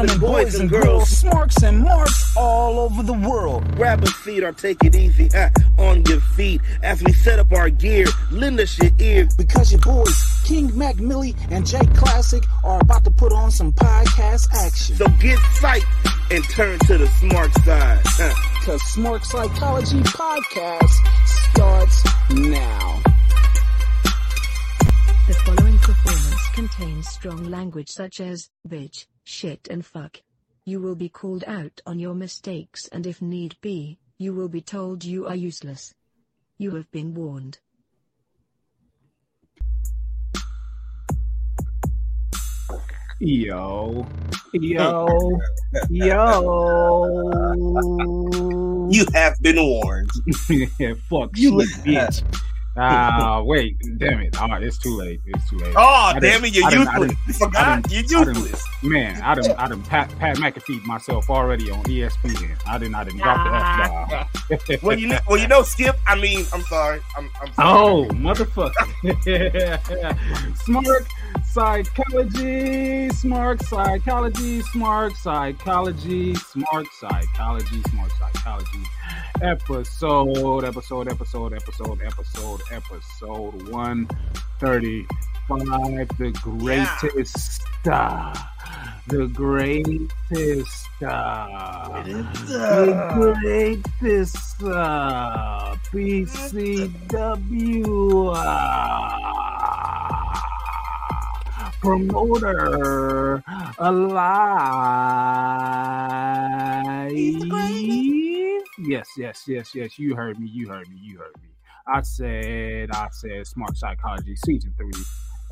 Gentlemen, boys and girls, smarks and marks all over the world. Grab a seat or take it easy huh, on your feet as we set up our gear. Lend us your ear. Because your boys, King Mac Milli and J Klassick, are about to put on some podcast action. So get psyched and turn to the smart side. huh. Cause Smark Psychology Podcast starts now. The following performance contains strong language such as bitch, shit, and fuck. You will be called out on your mistakes, and if need be, you will be told you are useless. You have been warned. Yo, yo, yo. You have been warned. yeah, fuck you, bitch. Ah, wait, damn it. Ah, it's too late. It's too late. Oh, I damn it, you're I done- I useless. done- You I forgot? done- You're I done- useless. Man, I done, I done Pat, Pat McAfee myself already on ESPN. I didn't, I didn't drop the F bomb. well, you know, well, you know, Skip. I mean, I'm sorry. I'm, I'm sorry. Oh, motherfucker. smark psychology, smark psychology, smark psychology, smark psychology, smark psychology. Episode, episode, episode, episode, episode, episode 135. The greatest star. The greatest star. The greatest uh, PCW uh, promoter alive. Yes, yes, yes, yes. You heard me. You heard me. You heard me. I said, I said, Smark Psychology Season Three,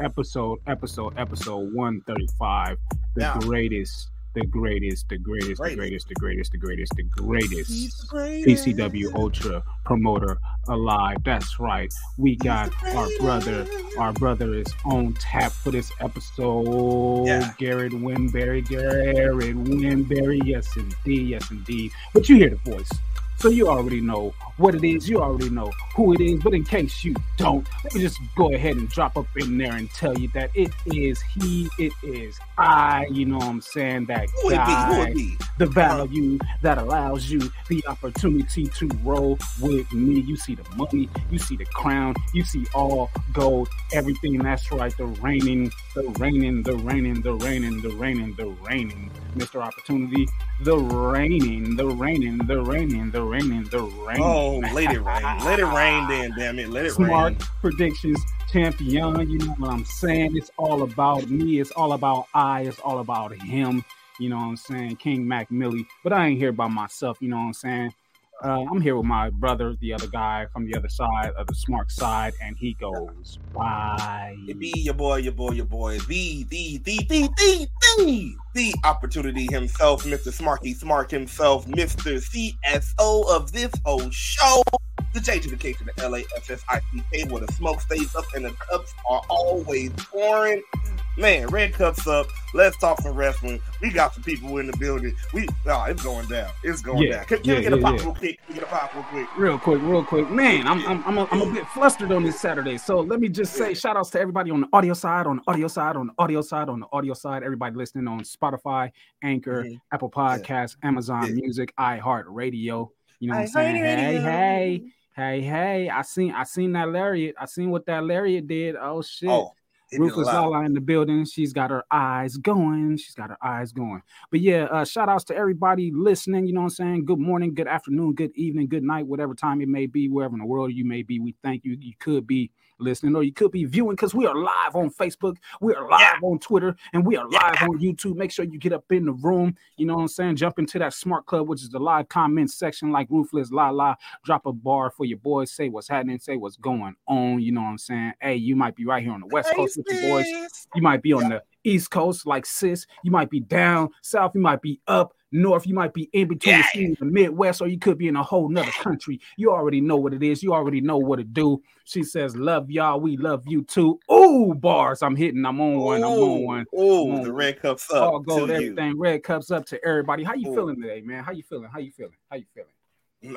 Episode, Episode, Episode One Thirty Five. The Yeah. greatest, the greatest, the greatest, the Greatest. greatest, the greatest, the greatest, the greatest. the greatest. PCW Ultra promoter alive. That's right. We got our brother. Our brother is on tap for this episode. Yeah. Garrett Winberry. Garrett Winberry. Yes, indeed. Yes, indeed. But you hear the voice. So you already know what it is. You already know who it is. But in case you don't, let me just go ahead and drop up in there and tell you that it is he, it is I. You know what I'm saying? That Who it be? Who guy the value that allows you the opportunity to roll with me. You see the money, you see the crown, you see all gold, everything. That's right. The reigning, the reigning, the reigning, the reigning, the reigning, the reigning, Mr. Opportunity, the reigning, the reigning, the reigning, the reigning, the reigning. Oh, let it rain. Let it rain then, damn it. Let it rain. Smart rain. predictions champion. You know what I'm saying? It's all about me. It's all about I. It's all about him. You know what I'm saying? King Mac Millie. But I ain't here by myself. You know what I'm saying? Uh, I'm here with my brother, the other guy from the other side of the smart side, and he goes, "Bye." It be your boy, your boy, your boy, the, the, the, the, the, the, the opportunity himself, Mr. Smarky Smark himself, Mr. CSO of this whole show. The J to the K to the L A S S I C K, where the smoke stays up and the cups are always pouring. Man, red cups up. Let's talk some wrestling. We got some people in the building. We, oh, it's going down. It's going Yeah, down. Can, can yeah, we get a pop yeah. real quick? Can we get a pop real quick? Real quick, real quick, man. I'm I'm I'm a, I'm a bit flustered on this Saturday, so let me just say shout outs to everybody on the audio side, on the audio side, on the audio side, on the audio side. Everybody listening on Spotify, Anchor, Mhm. Apple Podcasts, Amazon Yeah. Music, iHeartRadio. You know what I'm saying? Hey, hey, hey, hey! I seen I seen that lariat. I seen what that lariat did. Oh shit! Oh, it Ruthless. Lala in the building. She's got her eyes going. She's got her eyes going. But yeah, uh, shout outs to everybody listening. You know what I'm saying? Good morning, good afternoon, good evening, good night, whatever time it may be, wherever in the world you may be. We thank you. You could be listening or you could be viewing because we are live on Facebook, we are live Yeah. on Twitter, and we are live on YouTube. Make sure you get up in the room. You know what I'm saying? Jump into that smart club, which is the live comment section, like Ruthless La La. Drop a bar for your boys. Say what's happening. Say what's going on. You know what I'm saying? Hey, you might be right here on the West Coast with your boys. You might be on the East Coast like sis. You might be down south. You might be up north. You might be in between the Yeah. seas, the Midwest, or you could be in a whole nother country. You already know what it is. You already know what to do. She says, "Love y'all. We love you too." Ooh, bars. I'm hitting. I'm on one. I'm on one. Oh, I'm the red cups up. All gold. to you. Everything. Red cups up to everybody. How you Ooh. feeling today, man? How you feeling? How you feeling? How you feeling?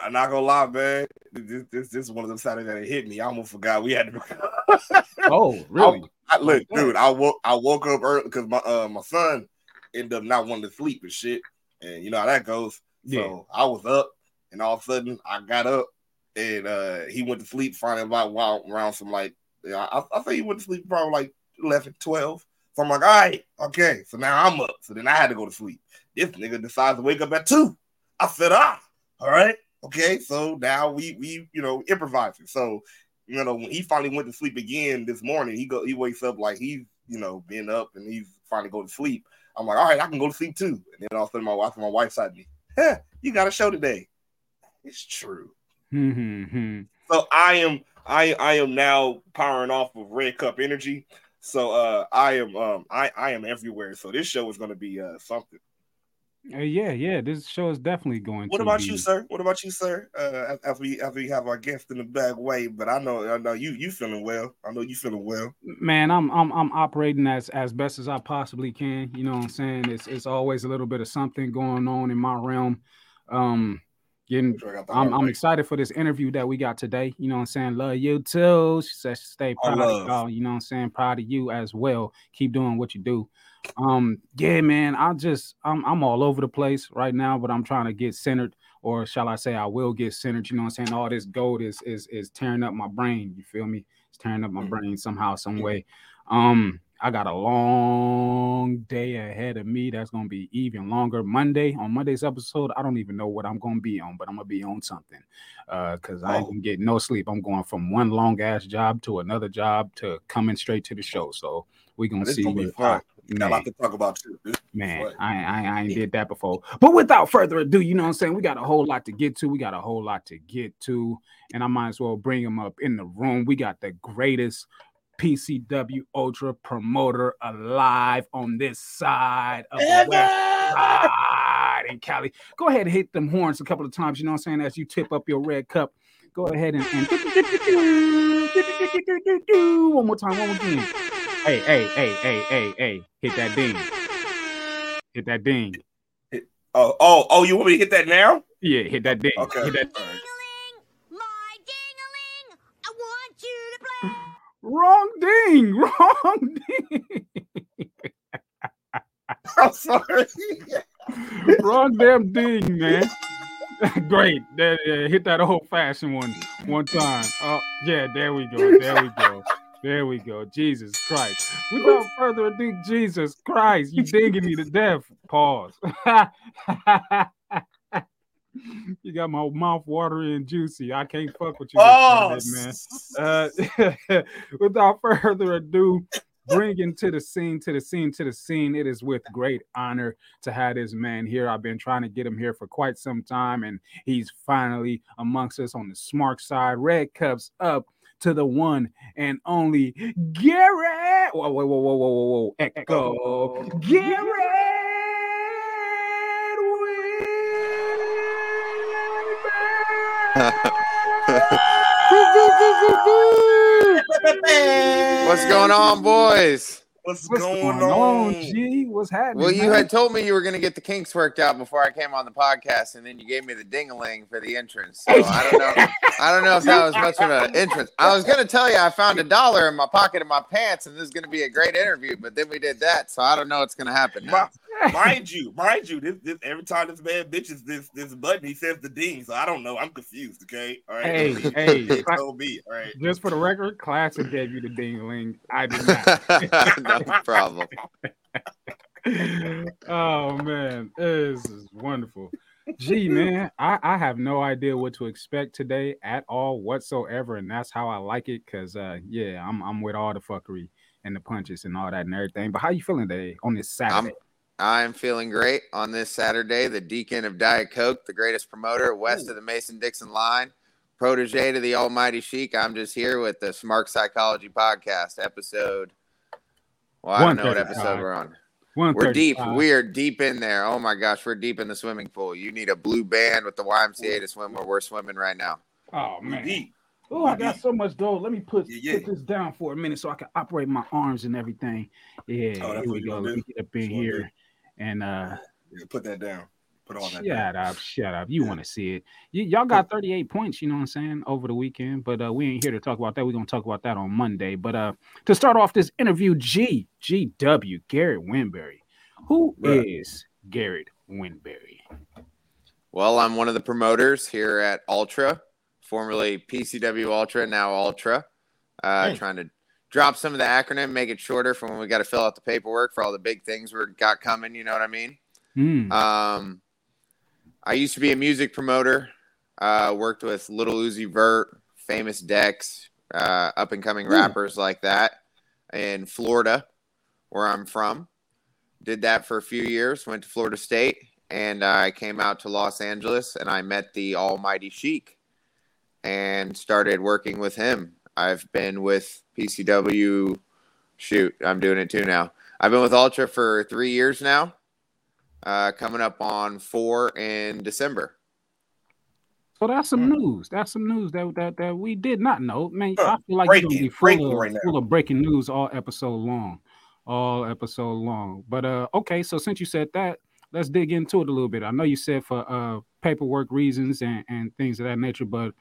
I'm not gonna lie, man. This, this, this is one of them Saturdays that it hit me. I almost forgot we had to. Oh, really? I, look, dude. I woke I woke up early because my uh my son ended up not wanting to sleep and shit. And you know how that goes. Yeah. So I was up, and all of a sudden I got up, and uh he went to sleep finally about while around some like I, I think he went to sleep probably like 11, 12. So I'm like, all right, okay. So now I'm up. So then I had to go to sleep. This nigga decides to wake up at two. I said, ah, all right, okay. So now we we you know improvising. So you know when he finally went to sleep again this morning, he go he wakes up like he's you know been up and he's finally go to sleep. I'm like, all right, I can go to sleep too. And then all of a sudden my wife, my wife said me, huh, you got a show today. It's true. Mm-hmm. So I am I I am now powering off of Red Cup energy. So uh I am um I I am everywhere. So this show is going to be uh something. Uh, yeah, yeah. This show is definitely going. What about be... you, sir? What about you, sir? Uh, as we as we have our guest in the back way, but I know I know you you feeling well. I know you feeling well. Man, I'm I'm I'm operating as as best as I possibly can. You know what I'm saying? It's it's always a little bit of something going on in my realm. Um, getting I got the I'm, I'm excited for this interview that we got today. You know what I'm saying? Love you too. She says stay proud of y'all. You know what I'm saying? Proud of you as well. Keep doing what you do. Um, yeah, man. I just I'm I'm all over the place right now, but I'm trying to get centered, or shall I say I will get centered. You know what I'm saying? All this gold is is is tearing up my brain. You feel me? It's tearing up my Mhm. brain somehow, some way. Um, I got a long day ahead of me. That's gonna be even longer. Monday on Monday's episode, I don't even know what I'm gonna be on, but I'm gonna be on something. Uh, cause I ain't Oh. gonna get no sleep. I'm going from one long ass job to another job to coming straight to the show. So we gonna see. gonna be what- fun. Got a lot to talk about too. This- man, fun. I, I I ain't did that before. But without further ado, you know what I'm saying? We got a whole lot to get to. We got a whole lot to get to, and I might as well bring him up in the room. We got the greatest PCW Ultra promoter alive on this side of the West Side in Cali. Go ahead and hit them horns a couple of times. You know what I'm saying? As you tip up your red cup, go ahead and, and one more time, one more again. Hey, hey, hey, hey, hey, hey, hit that ding. Hit that ding. Oh, oh, oh! You want me to hit that now? Yeah, hit that ding. Okay. Hit that. Ding-a-ling, my ding-a-ling, I want you to play. Wrong ding. Wrong ding. I'm sorry. Wrong damn ding, man. Great. There, yeah, hit that old fashioned one one time. Oh, yeah, there we go. There we go. There we go. Jesus Christ. Without further ado, Jesus Christ, you digging me to death. Pause. you got my mouth watery and juicy. I can't fuck with you, Oh, man. Uh, without further ado, bringing to the scene, to the scene, to the scene. It is with great honor to have this man here. I've been trying to get him here for quite some time, and he's finally amongst us on the smart side. Red cups up to the one and only Garrett. Whoa, whoa, whoa, whoa, whoa, whoa, whoa. Echo. Garrett. What's going on, boys? What's, What's going, on? G? What's happening? Well, you man? had told me you were going to get the kinks worked out before I came on the podcast, and then you gave me the dingaling for the entrance. So I don't know. I don't know if that was much of an entrance. I was going to tell you I found a dollar in my pocket of my pants, and this is going to be a great interview, but then we did that, so I don't know what's going to happen. Now. mind you, mind you, this, this every time this man bitches this this button, he says the ding. So I don't know. I'm confused. Okay, all right. Hey, hey, He told me. All right. Just for the record, Klassick gave you the ding-a-ling. I did not. no problem. oh man, this is wonderful. Gee, man, I, I have no idea what to expect today at all whatsoever, and that's how I like it. Cause uh, yeah, I'm I'm with all the fuckery and the punches and all that and everything. But how you feeling today on this Saturday? I'm feeling great on this Saturday. The deacon of Diet Coke, the greatest promoter west of the Mason Dixon line, protege to the Almighty Sheik. I'm just here with the Smark Psychology Podcast episode. Well, I don't know what episode we're on. We're deep. We are deep in there. Oh my gosh, we're deep in the swimming pool. You need a blue band with the YMCA to swim where we're swimming right now. Oh man. Oh, I got so much gold. Let me put Yeah, yeah. put this down for a minute so I can operate my arms and everything. Yeah, Oh, that's here we go. Let me get up in That's what here and uh Yeah, put that down. Put all that. shut down. up, shut up. You want to see it. Y- y'all got 38 points, you know what I'm saying, over the weekend, but uh we ain't here to talk about that. We're gonna talk about that on Monday. But uh to start off this interview, G G W GW Garrett Winberry. Who Right. is Garrett Winberry? Well, I'm one of the promoters here at Ultra, formerly PCW Ultra, now Ultra. Uh, Hmm. Trying to drop some of the acronym, make it shorter for when we got to fill out the paperwork for all the big things we got coming. You know what I mean? Hmm. Um, I used to be a music promoter. Uh, worked with Little Uzi Vert, Famous Dex, uh, up and coming rappers like that in Florida, where I'm from. Did that for a few years. Went to Florida State, and I came out to Los Angeles, and I met the Almighty Sheik, and started working with him. I've been with PCW. Shoot, I'm doing it too now. I've been with Ultra for three years now uh, coming up on four in December. So that's some Hmm. news. That's some news that that, that we did not know. Man, Huh. I feel like you're gonna be full breaking of, right now. full of breaking news all episode long. All episode long. But uh okay, so since you said that, let's dig into it a little bit. I know you said for uh paperwork reasons and, and things of that nature, but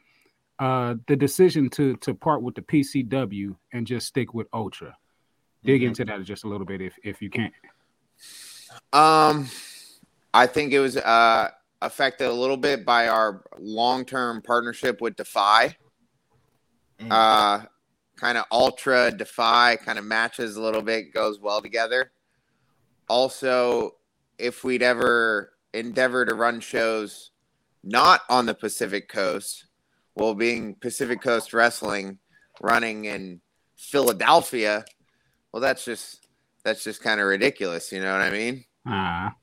uh the decision to to part with the PCW and just stick with Ultra. Dig Mhm. into that just a little bit if if you can. Um, I think it was uh, affected a little bit by our long term partnership with Defy. Mm. Uh, kind of Ultra Defy kind of matches a little bit, goes well together. Also, if we'd ever endeavor to run shows not on the Pacific Coast, well, being Pacific Coast Wrestling running in Philadelphia, well, that's just that's just kind of ridiculous. You know what I mean? Ah,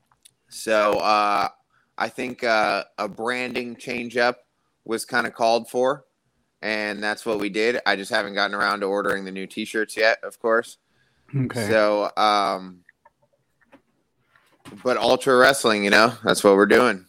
So uh, I think uh, a branding change up was kind of called for, and that's what we did. I just haven't gotten around to ordering the new T-shirts yet, of course. okay. So, um, but Ultra Wrestling, you know, that's what we're doing.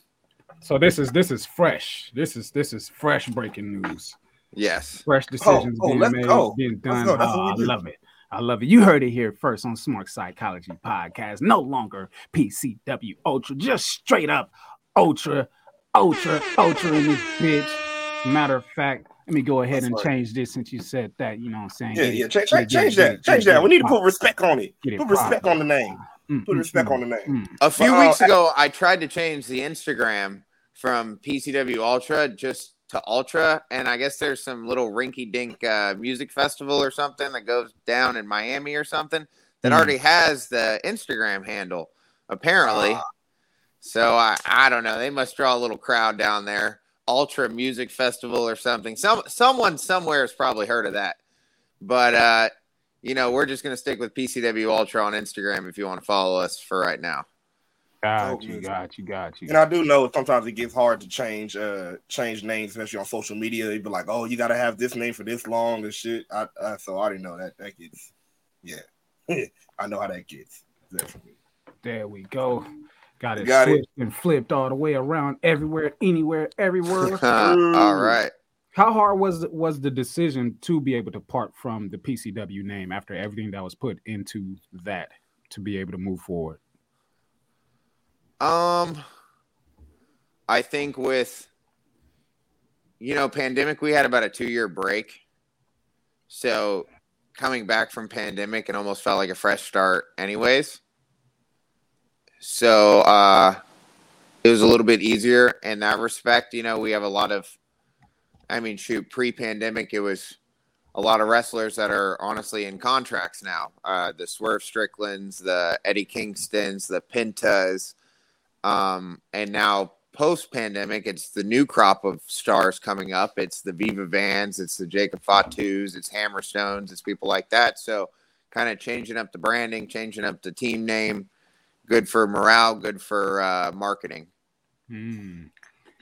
So this is this is fresh. This is this is fresh breaking news. Yes. fresh decisions oh, being let's made, go. being Let's done. go. Oh, I love it. I love it. You heard it here first on Smark Psychology Podcast. No longer PCW Ultra, just straight up Ultra, Ultra, Ultra in this bitch. Matter of fact, let me go ahead and change this since you said that. You know what I'm saying? Yeah, Get it- yeah. Change, get change that. Change that. We need to put respect on it. Put respect on the name. Mm, Put mm, respect mm, on the name. mm. A few Well, weeks uh, ago, I tried to change the Instagram from PCW Ultra just to Ultra, and I guess there's some little rinky-dink uh, music festival or something that goes down in Miami or something that Hmm. already has the Instagram handle, apparently. Ah. so I, I don't know. They must draw a little crowd down there. Ultra Music Festival or something. Some someone somewhere has probably heard of that, but uh, you know, we're just gonna stick with PCW Ultra on Instagram if you want to follow us for right now. Got you, got you, got you. And I do know sometimes it gets hard to change uh change names, especially on social media. They'd be like, "Oh, you got to have this name for this long and shit." I, I so I already know that that gets, yeah, I know how that gets. Definitely. There we go. Got it Got it. and flipped all the way around, everywhere, anywhere, everywhere. All right. How hard was was the decision to be able to part from the PCW name after everything that was put into that to be able to move forward? Um, I think with you know pandemic, we had about a two year break. So coming back from pandemic, it almost felt like a fresh start, anyways. So uh, it was a little bit easier in that respect. You know, we have a lot of, I mean, shoot, pre pandemic, it was a lot of wrestlers that are honestly in contracts now. Uh, the Swerve Stricklands, the Eddie Kingstons, the Pentas. Um, and now post pandemic, it's the new crop of stars coming up. It's the Viva Vans, it's the Jacob Fatus, it's Hammerstones, it's people like that. So kind of changing up the branding, changing up the team name. Good for morale, good for uh, marketing. Hmm.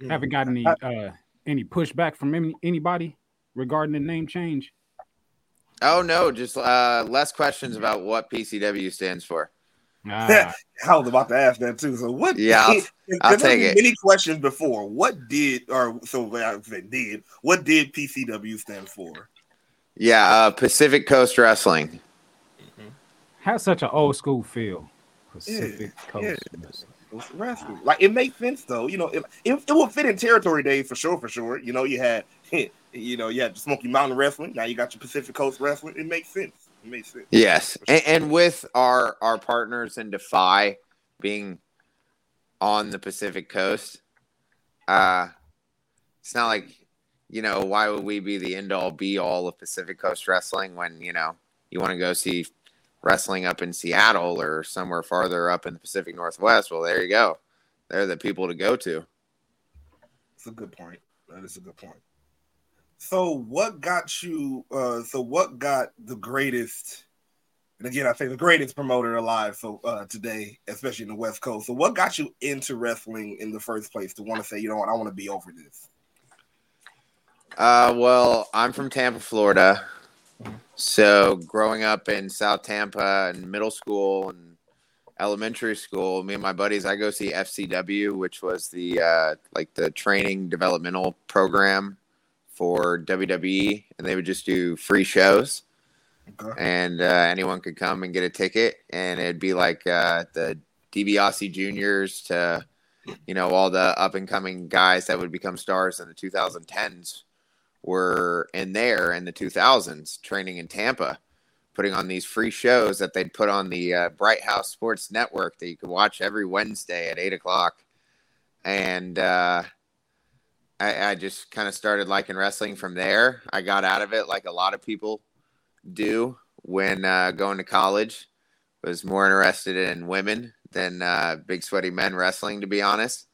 Haven't got any uh, any pushback from any, anybody regarding the name change. Oh no, just uh, less questions about what PCW stands for. Ah, I was about to ask that too. So what? Yeah, I'll- I'll take it. Many questions before. What did or so I said did what did PCW stand for? Yeah, uh, Pacific Coast Wrestling. has such an old school feel. Pacific yeah. Coast. It's wrestling. Like it makes sense though. You know, it, it, it will fit in territory days for sure. For sure. You know, you had you know you had the Smoky Mountain Wrestling. Now you got your Pacific Coast Wrestling. It makes sense. Yes, and, and with our our partners in Defy, being on the Pacific Coast. Uh, it's not like, you know, why would we be the end all be all of Pacific Coast wrestling when, you know, you want to go see wrestling up in Seattle or somewhere farther up in the Pacific Northwest? Well, there you go. They're the people to go to. That's a good point. That is a good point. So, what got you? Uh, so, what got the greatest? And again, I say the greatest promoter alive. So uh, today, especially in the West Coast. So, what got you into wrestling in the first place to want to say, you know what, I want to be over this? Uh, well, I'm from Tampa, Florida. So, growing up in South Tampa and middle school and elementary school, me and my buddies, I go see FCW, which was the uh, like the training developmental program for WWE, and they would just do free shows, Okay. and uh, anyone could come and get a ticket, and it'd be like uh, the DiBiase juniors to, you know, all the up and coming guys that would become stars in the 2010s were in there in the 2000s training in Tampa, putting on these free shows that they'd put on the uh, Bright House Sports Network that you could watch every Wednesday at eight o'clock, and. I, I just kind of started liking wrestling from there. I got out of it like a lot of people do when uh, going to college. Was more interested in women than uh, big sweaty men wrestling, to be honest.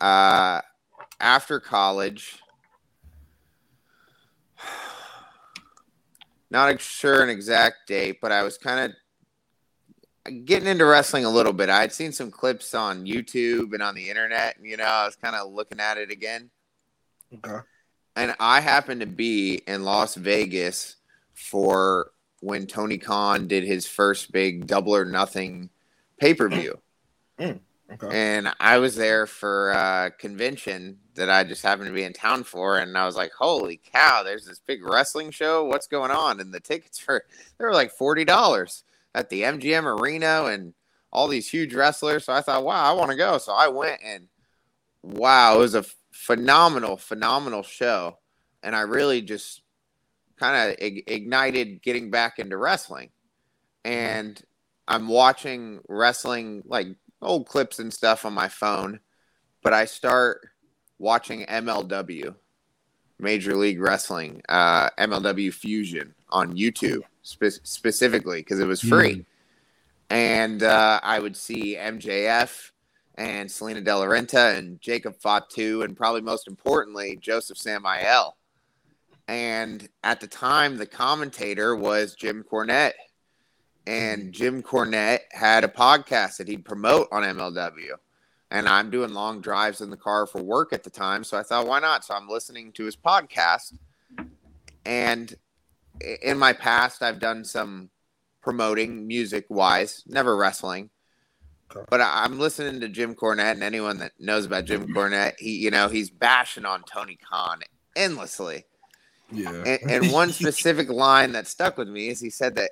Uh, after college, not sure an exact date, but I was kind of getting into wrestling a little bit. I had seen some clips on YouTube and on the internet. and, You know, I was kind of looking at it again. Okay. And I happened to be in Las Vegas for when Tony Khan did his first big double or nothing pay per view. Mm, okay. And I was there for a convention that I just happened to be in town for. And I was like, holy cow, there's this big wrestling show. What's going on? And the tickets were, they were like $40 at the MGM Arena and all these huge wrestlers. So I thought, wow, I want to go. So I went and wow, it was a phenomenal, phenomenal show. And I really just kind of ig- ignited getting back into wrestling. And I'm watching wrestling like old clips and stuff on my phone, but I start watching MLW, Major League Wrestling, uh, MLW Fusion on YouTube spe- specifically because it was free. And uh, I would see MJF and Salina De La Renta and Jacob Fatu, and probably most importantly, Joseph Samael. And at the time, the commentator was Jim Cornette. And Jim Cornette had a podcast that he'd promote on MLW. And I'm doing long drives in the car for work at the time. So I thought, why not? So I'm listening to his podcast. And in my past, I've done some promoting music wise, never wrestling. But I'm listening to Jim Cornette, and anyone that knows about Jim mm-hmm. Cornette, he, you know, he's bashing on Tony Khan endlessly. Yeah. And, and one specific line that stuck with me is he said that,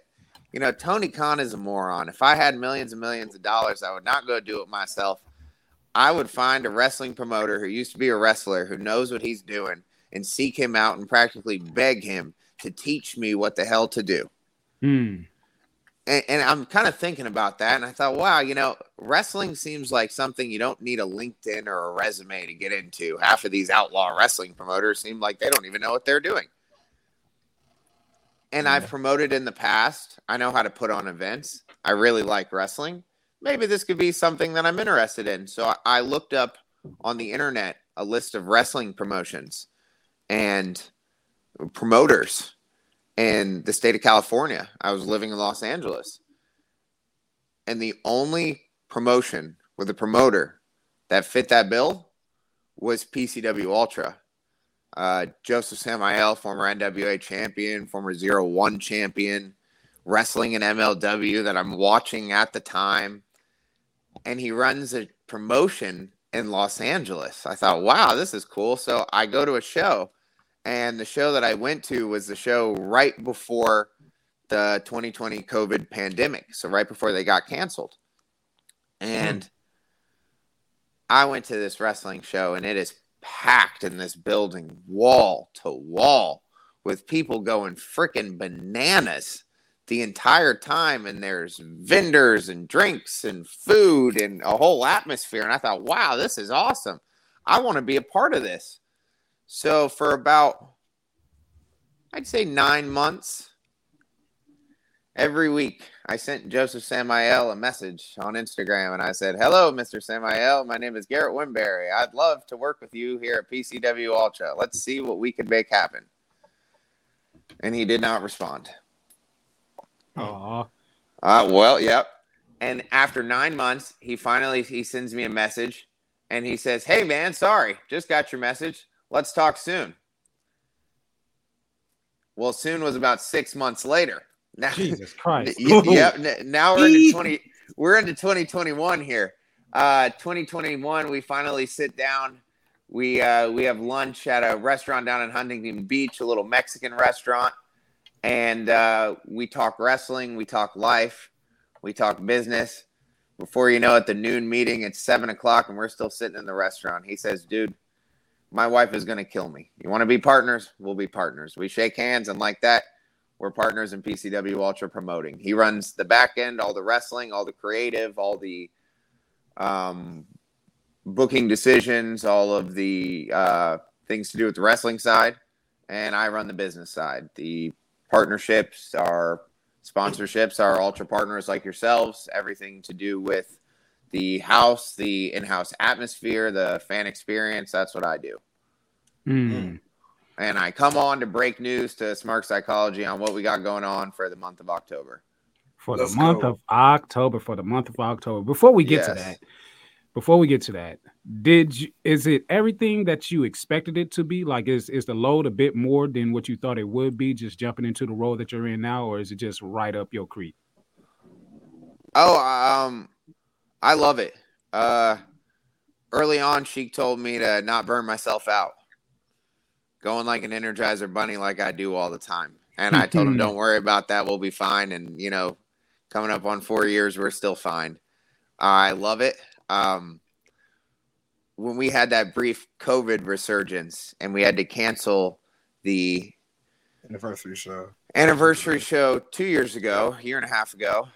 you know, Tony Khan is a moron. If I had millions and millions of dollars, I would not go do it myself. I would find a wrestling promoter who used to be a wrestler who knows what he's doing and seek him out and practically beg him to teach me what the hell to do. Hmm. And, and I'm kind of thinking about that, and I thought, wow, you know, wrestling seems like something you don't need a LinkedIn or a resume to get into. Half of these outlaw wrestling promoters seem like they don't even know what they're doing. And I've promoted in the past. I know how to put on events. I really like wrestling. Maybe this could be something that I'm interested in. So I, I looked up on the internet a list of wrestling promotions and promoters in the state of California. I was living in Los Angeles. And the only promotion with a promoter that fit that bill was PCW Ultra. Uh, Joseph Samael, former NWA champion, former Zero One champion, wrestling in MLW that I'm watching at the time. And he runs a promotion in Los Angeles. I thought, wow, this is cool. So I go to a show and the show that I went to was the show right before the 2020 COVID pandemic. So right before they got canceled. And I went to this wrestling show and it is packed in this building wall to wall with people going freaking bananas. The entire time and there's vendors and drinks and food and a whole atmosphere and i thought wow this is awesome. I want to be a part of this. So for about i'd say nine months every week i sent joseph samael a message on instagram and i said hello mr samael. My name is garrett winberry i'd love to work with you here at pcw ultra. Let's see what we can make happen. And he did not respond Aw. Uh, well, yep. And after nine months, he finally he sends me a message, and he says, "Hey, man, sorry, just got your message. Let's talk soon." Well, soon was about six months later. Now, Jesus Christ. Yep. n- Now we're into twenty. We're into twenty twenty one here. Uh, twenty twenty one. We finally sit down. We uh, we have lunch at a restaurant down in Huntington Beach, a little Mexican restaurant, and uh, we talk wrestling. We talk life. We talk business. Before you know it, the noon meeting. It's seven o'clock, and we're still sitting in the restaurant. He says, "Dude, my wife is going to kill me. You want to be partners? We'll be partners. We shake hands, and like that, we're partners in PCW Ultra Promoting. He runs the back end, all the wrestling, all the creative, all the um, booking decisions, all of the uh, things to do with the wrestling side, and I run the business side. The partnerships, our sponsorships, our ultra partners like yourselves, everything to do with the house, the in-house atmosphere, the fan experience. That's what I do. Mm. And I come on to break news to Smark Psychology on what we got going on for the month of October. For the Let's month go. of October, for the month of October. Before we get to that, before we get to that, did you is it everything that you expected it to be? Like is is the load a bit more than what you thought it would be just jumping into the role that you're in now, or is it just right up your creek? Oh, um, I love it. Uh, early on, she told me to not burn myself out, going like an Energizer bunny, like I do all the time. And I told him, "Don't worry about that. We'll be fine." And you know, coming up on four years, we're still fine. I love it. Um, when we had that brief COVID resurgence and we had to cancel the Anniversary show. anniversary show two years ago, a year and a half ago,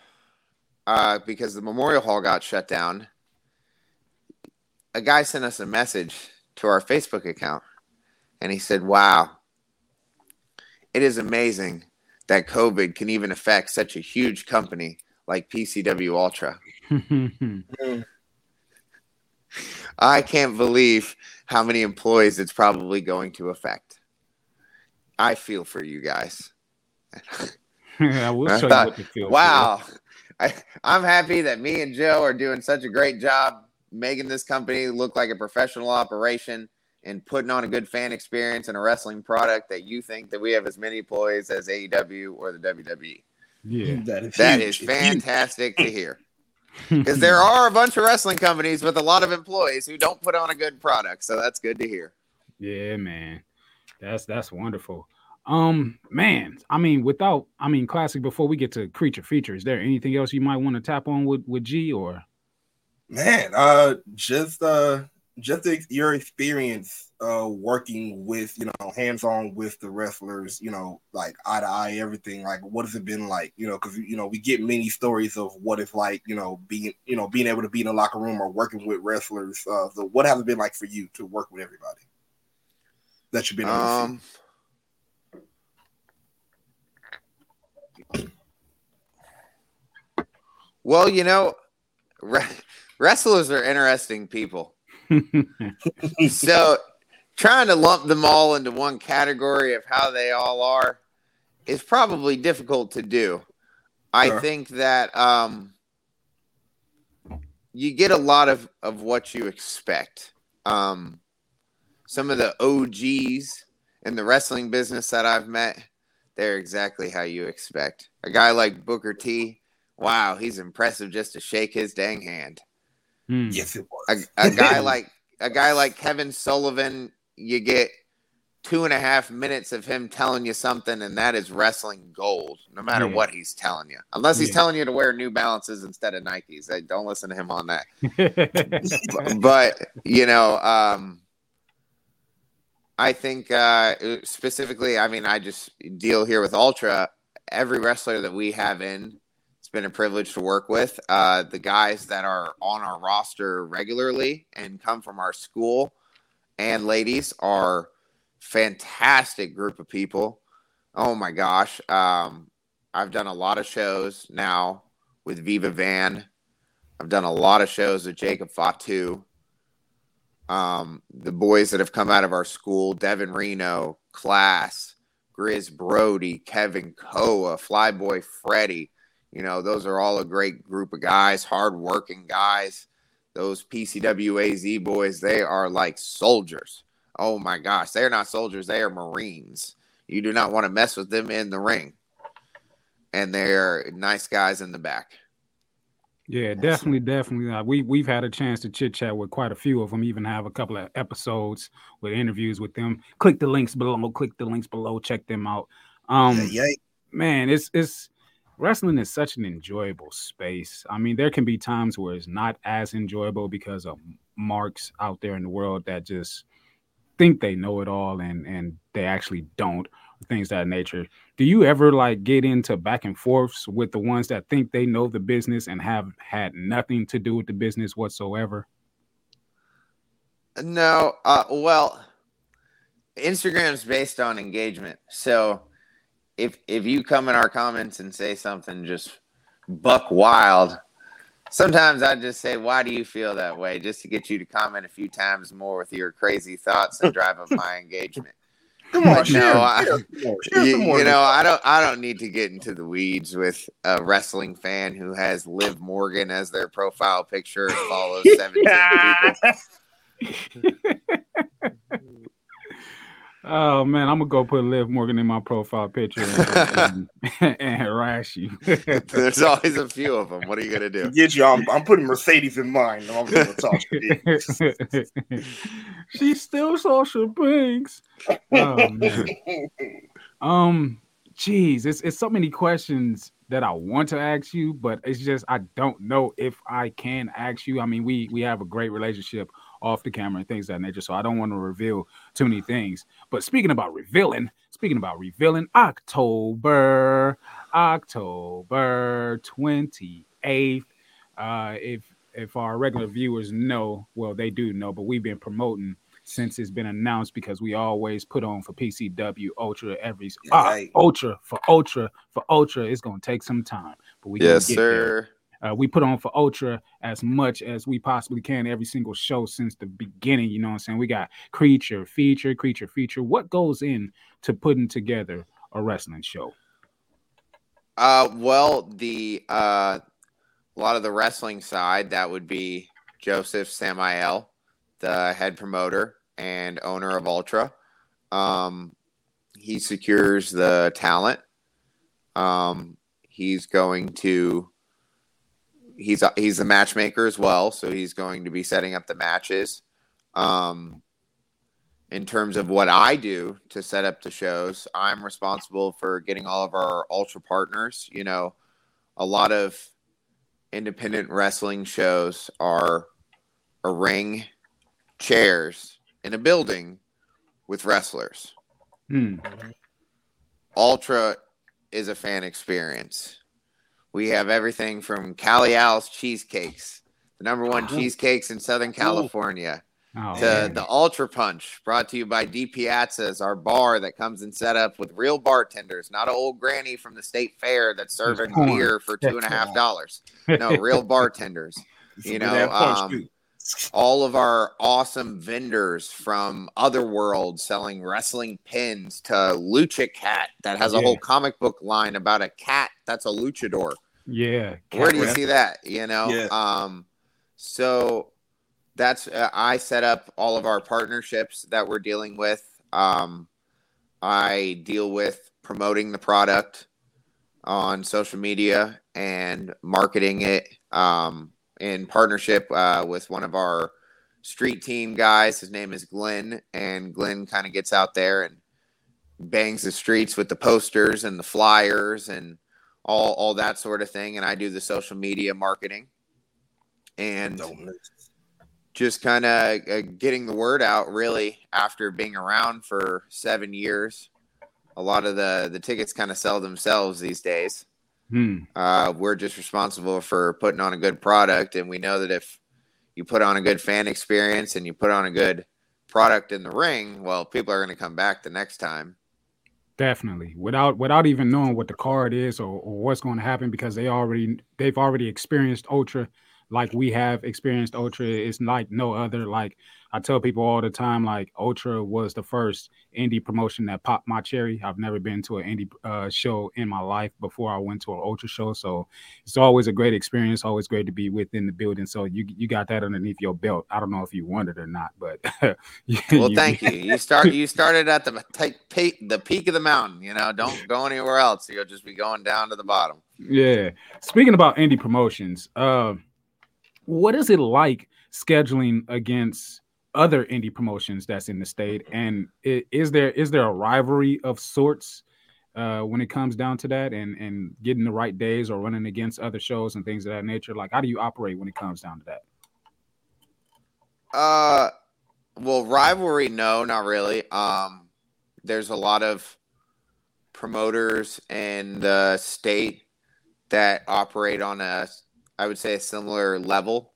uh, because the Memorial Hall got shut down. A guy sent us a message to our Facebook account, and he said, "Wow, it is amazing that COVID can even affect such a huge company like PCW Ultra. I can't believe how many employees it's probably going to affect. I feel for you guys." I will I show thought, you what to feel. for. Wow. I, I'm happy that me and Joe are doing such a great job making this company look like a professional operation and putting on a good fan experience and a wrestling product that you think that we have as many employees as AEW or the WWE. Yeah. That is That huge. is It's huge. fantastic to hear. Because there are a bunch of wrestling companies with a lot of employees who don't put on a good product. So that's good to hear. Yeah, man. That's that's wonderful. Um, man, I mean, without I mean, Klassick. Before we get to creature feature, is there anything else you might want to tap on with with G or? Man, uh, just uh, just your experience uh working with you know hands on with the wrestlers, you know, like eye to eye, everything. Like, what has it been like? You know, because you know we get many stories of what it's like, you know, being you know being able to be in a locker room or working with wrestlers. Uh, so what has it been like for you to work with everybody that you've been? Um, well, you know, re- wrestlers are interesting people. so trying to lump them all into one category of how they all are is probably difficult to do. I Sure. think that um, you get a lot of, of what you expect. Um, some of the OGs in the wrestling business that I've met, they're exactly how you expect. A guy like Booker T, wow, he's impressive just to shake his dang hand Hmm. yes, it a, was. a guy like a guy like Kevin Sullivan, you get two and a half minutes of him telling you something, and that is wrestling gold, no matter Yeah. what he's telling you. Unless he's Yeah. telling you to wear New Balances instead of Nikes, I don't listen to him on that. but you know, um, I think uh, specifically, I mean, I just deal here with Ultra. every wrestler that we have in, it's been a privilege to work with. Uh, the guys that are on our roster regularly and come from our school and ladies are fantastic group of people. Oh my gosh. Um, I've done a lot of shows now with Viva Van. I've done a lot of shows with Jacob Fatu. Um, the boys that have come out of our school, Devin Reno, Clas, Grizz Broady, Kevin Koa, Flyboy Freddy. You know, those are all a great group of guys, hardworking guys. Those PCWAZ boys, they are like soldiers. Oh my gosh, they're not soldiers, they are Marines. You do not want to mess with them in the ring. And they're nice guys in the back. Yeah, definitely, definitely. Uh, we we've had a chance to chit chat with quite a few of them. Even have a couple of episodes with interviews with them. Click the links below. Click the links below. Check them out. Um, Yeah, yeah. man, it's it's wrestling is such an enjoyable space. I mean, there can be times where it's not as enjoyable because of marks out there in the world that just think they know it all and and they actually don't. Things that nature. Do you ever like get into back and forths with the ones that think they know the business and have had nothing to do with the business whatsoever? No, uh, well, Instagram's based on engagement. So if if you come in our comments and say something just buck wild, sometimes I just say, "Why do you feel that way?" Just to get you to comment a few times more with your crazy thoughts and drive up my engagement. Come on, share, no, I- share share you, you know. I don't I don't need to get into the weeds with a wrestling fan who has Liv Morgan as their profile picture and follows 17 people. Oh man, I'm gonna go put Liv Morgan in my profile picture and, and, and harass you. There's always a few of them. What are you gonna do? Get you. I'm, I'm putting Mercedes in mine. I'm going to talk to you. She's still Sasha Banks. Oh man. Um, geez, it's it's so many questions that I want to ask you, but it's just I don't know if I can ask you. I mean, we we have a great relationship off the camera and things of that nature, so I don't want to reveal too many things. But speaking about revealing, speaking about revealing, October, October twenty eighth. Uh, if if our regular viewers know, well, they do know, but we've been promoting since it's been announced because we always put on for PCW Ultra every ah, Right. Ultra for Ultra for Ultra. It's gonna take some time, but we Yes, get there. Uh, we put on for Ultra as much as we possibly can every single show since the beginning. You know what I'm saying? We got creature feature, creature feature. What goes in to putting together a wrestling show? Uh, well, the uh, a lot of the wrestling side that would be Joseph Samael, the head promoter and owner of Ultra. Um, he secures the talent. Um, he's going to he's he's a matchmaker as well, so he's going to be setting up the matches. Um, in terms of what I do to set up the shows, I'm responsible for getting all of our ultra partners. You know, a lot of independent wrestling shows are a ring, chairs in a building with wrestlers. Hmm. Ultra is a fan experience. We have everything from Cali Al's cheesecakes, the number one cheesecakes in Southern California, Oh, to man. the Ultra Punch, brought to you by DiPiazza's, our bar that comes and set up with real bartenders, not an old granny from the state fair that's serving beer for two and a half dollars. No, real bartenders. You know, um. All of our awesome vendors from other worlds selling wrestling pins to Lucha Cat that has a Yeah. whole comic book line about a cat that's a luchador. yeah. Where do you see that? You know, Yeah. um, so that's uh, I set up all of our partnerships that we're dealing with. Um, I deal with promoting the product on social media and marketing it um, in partnership uh, with one of our street team guys. His name is Glenn, and Glenn kind of gets out there and bangs the streets with the posters and the flyers and all all that sort of thing. And I do the social media marketing and just kind of uh, getting the word out. Really, after being around for seven years, a lot of the the tickets kind of sell themselves these days. Hmm. Uh, we're just responsible for putting on a good product, and we know that if you put on a good fan experience and you put on a good product in the ring, well, people are going to come back the next time. Definitely, without without even knowing what the card is or, or what's going to happen, because they already they've already experienced Ultra, like we have experienced Ultra. It's like no other. Like I tell people all the time, like Ultra was the first indie promotion that popped my cherry. I've never been to an indie uh, show in my life before I went to an Ultra show, so it's always a great experience. Always great to be within the building. So you you got that underneath your belt. I don't know if you wanted or not, but well, thank you. You start you started at the peak the peak of the mountain. You know, don't go anywhere else. You'll just be going down to the bottom. Yeah. Speaking about indie promotions, uh, what is it like scheduling against other indie promotions that's in the state? And is there is there a rivalry of sorts uh, when it comes down to that and and getting the right days or running against other shows and things of that nature? Like how do you operate when it comes down to that? Uh well rivalry no not really. Um there's a lot of promoters in the state that operate on a i would say a similar level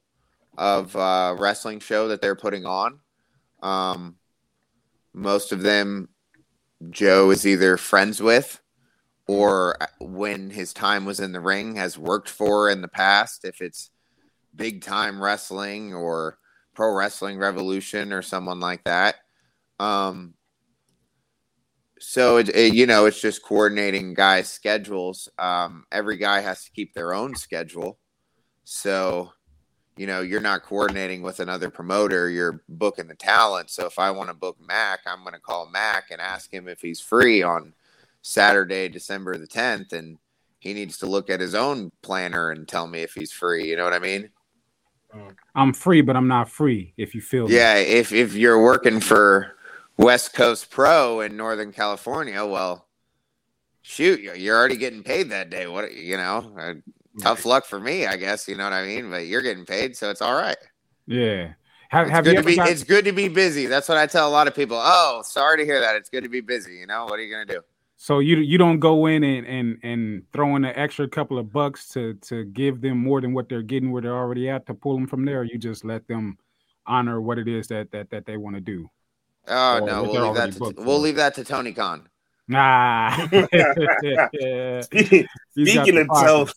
of uh, wrestling show that they're putting on. Um, most of them, Joe is either friends with or when his time was in the ring has worked for in the past. If it's big time wrestling or pro wrestling revolution or someone like that. Um, so it, it, you know it's just coordinating guys schedules um, every guy has to keep their own schedule so you know, you're not coordinating with another promoter, you're booking the talent. So if I want to book Mac, I'm going to call Mac and ask him if he's free on Saturday, December the 10th. And he needs to look at his own planner and tell me if he's free. You know what I mean? I'm free, but I'm not free. If you feel yeah, me. if if you're working for West Coast Pro in Northern California, well, shoot, you're already getting paid that day. What you know, tough luck for me, I guess. You know what I mean? But you're getting paid, so it's all right. Yeah. Have, have good to be, got... It's good to be busy. That's what I tell a lot of people. Oh, sorry to hear that. It's good to be busy. You know what are you gonna do? So you you don't go in and and and throw in an extra couple of bucks to to give them more than what they're getting where they're already at to pull them from there. you just let them honor what it is that that that they want to do. Oh no, we'll leave that to, we'll leave that to Tony Khan. Nah. Speaking of Tony,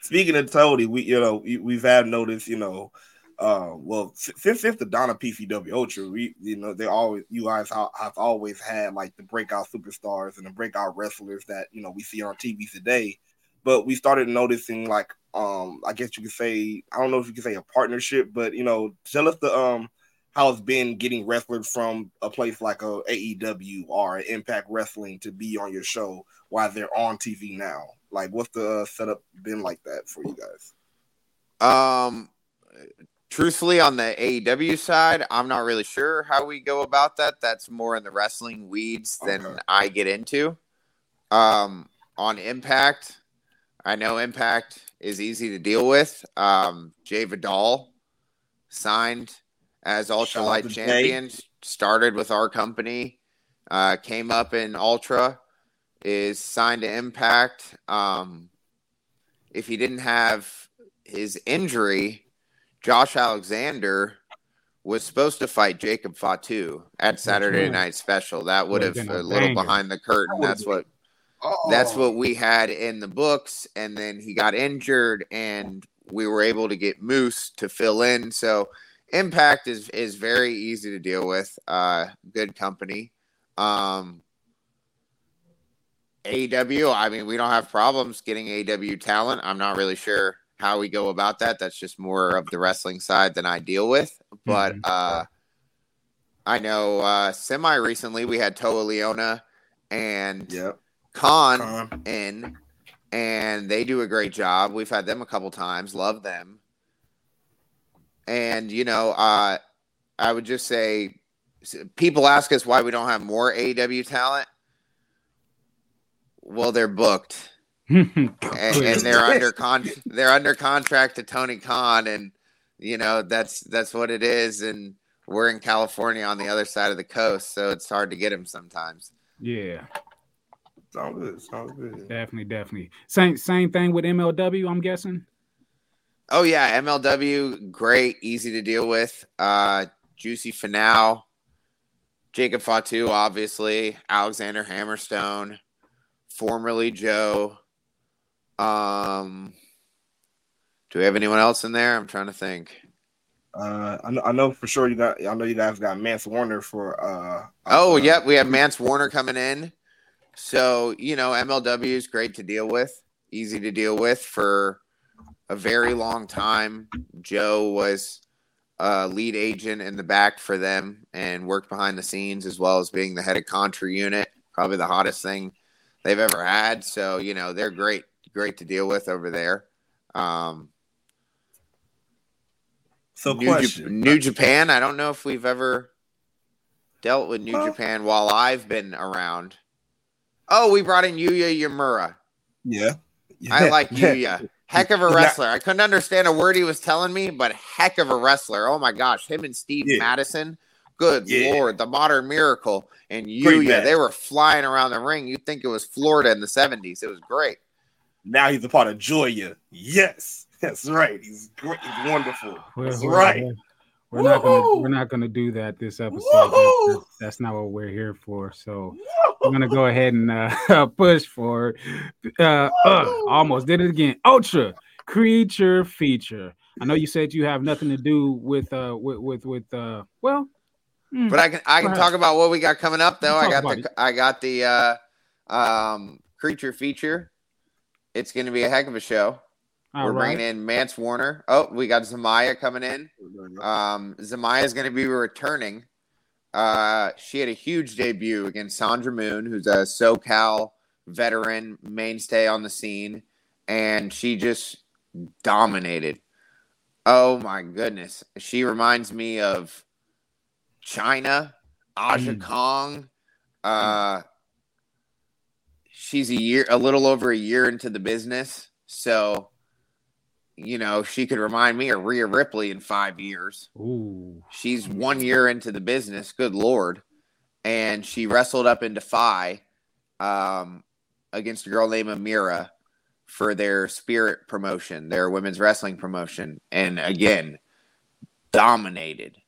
speaking of Tony, we you know we, have had noticed you know, uh, well since since the Donna PCW Ultra, we you know they always you guys have always had like the breakout superstars and the breakout wrestlers that you know we see on TV today, but we started noticing like um I guess you could say I don't know if you could say a partnership, but you know tell us the um how it's been getting wrestlers from a place like a AEW or Impact Wrestling to be on your show while they're on TV now. Like, what's the uh, setup been like that for you guys? Um, truthfully, on the AEW side, I'm not really sure how we go about that. That's more in the wrestling weeds than okay. I get into. Um, on Impact, I know Impact is easy to deal with. Um, Jai Vidal signed as ultralight champion, started with our company, uh, came up in ultra is signed to Impact. Um, if he didn't have his injury, Josh Alexander was supposed to fight Jacob Fatu at Saturday Night Special. That would have a little behind the curtain. That's what oh. that's what we had in the books. And then he got injured, and we were able to get Moose to fill in. So Impact is is very easy to deal with. Uh, good company. Um, AEW, I mean, we don't have problems getting AEW talent. I'm not really sure how we go about that. That's just more of the wrestling side than I deal with. But mm-hmm. uh, I know uh, semi recently we had Toa Liona and yep. Kaun, Kaun in, and they do a great job. We've had them a couple times, love them. And, you know, uh, I would just say people ask us why we don't have more AEW talent well, they're booked, and, and, they're under con they're under contract to Tony Khan, and you know that's that's what it is. And we're in California on the other side of the coast, so it's hard to get him sometimes. Yeah. It's all good. It's all good. Definitely, definitely. Same same thing with MLW. I'm guessing. Oh yeah, MLW, great, easy to deal with. Uh, Juicy Finau, Jacob Fatu, obviously, Alexander Hammerstone, formerly Joe. Um, do we have anyone else in there? I'm trying to think. Uh, I know, I know for sure you got. I know you guys got Mance Warner for. uh Oh, uh, yep, we have Mance Warner coming in. So, you know, MLW is great to deal with, easy to deal with for a very long time. Joe was a lead agent in the back for them and worked behind the scenes as well as being the head of Contra unit, probably the hottest thing they've ever had. So, you know, they're great, great to deal with over there. Um, So New, New Japan, I don't know if we've ever dealt with New Well- Japan while I've been around. Oh, we brought in Yuya Uemura. yeah. I like Yeah. Yuya. Heck of a wrestler. I couldn't understand a word he was telling me, but heck of a wrestler. Oh my gosh, him and Steve Yeah. Madison. Good Yeah. lord, the modern miracle and Great Yuya. They were flying around the ring. You'd think it was Florida in the 70s. It was great. Now he's a part of Joya. Yes, that's right. He's great. He's wonderful. Well, That's well, right. well, We're not gonna we're not gonna do that this episode. Woohoo! That's, that's not what we're here for. So I'm gonna go ahead and uh, push for uh, uh, almost did it again. Ultra creature feature. I know you said you have nothing to do with uh with with with uh well hmm, But I can I can talk about what we got coming up though. I got the it. I got the uh um creature feature. It's going to be a heck of a show. all We're right. bringing in Mance Warner. Oh, we got Zamaya coming in. Um, Zamaya is going to be returning. Uh, she had a huge debut against Sandra Moone, who's a SoCal veteran mainstay on the scene, and she just dominated. Oh my goodness, she reminds me of China, Aja Mm. Kong. Uh, she's a year, a little over a year into the business, so you know she could remind me of Rhea Ripley in five years. Ooh. She's one year into the business. Good lord, and she wrestled up in Defy um, against a girl named Amira for their Spirit promotion, their women's wrestling promotion, and again dominated.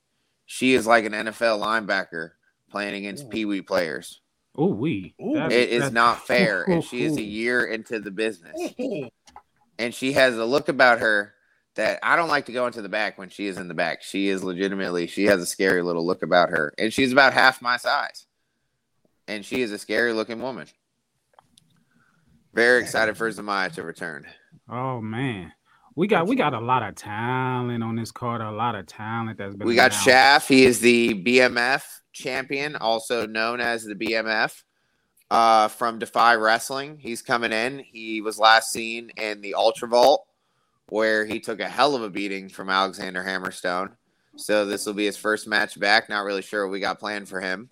She is like an NFL linebacker playing against Pee Wee players. Ooh wee. It is not fair, and she is a year into the business and she has a look about her that I don't like to go into the back when she is in the back. She is legitimately, she has a scary little look about her, and she's about half my size, and she is a scary looking woman. Very excited for Zamaya to return. Oh man. We got we got a lot of talent on this card, a lot of talent that's been We got announced. Shaft. He is the BMF champion, also known as the BMF uh, from Defy Wrestling. He's coming in. He was last seen in the Ultra Vault, where he took a hell of a beating from Alexander Hammerstone. So this will be his first match back. Not really sure what we got planned for him.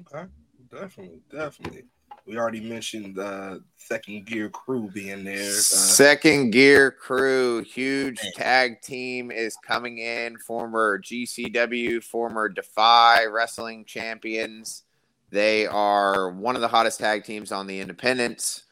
Okay, definitely, definitely. We already mentioned uh, second gear crew being there. Uh, Second Gear Crew, huge tag team is coming in. Former GCW, former Defy Wrestling champions. They are one of the hottest tag teams on the independents.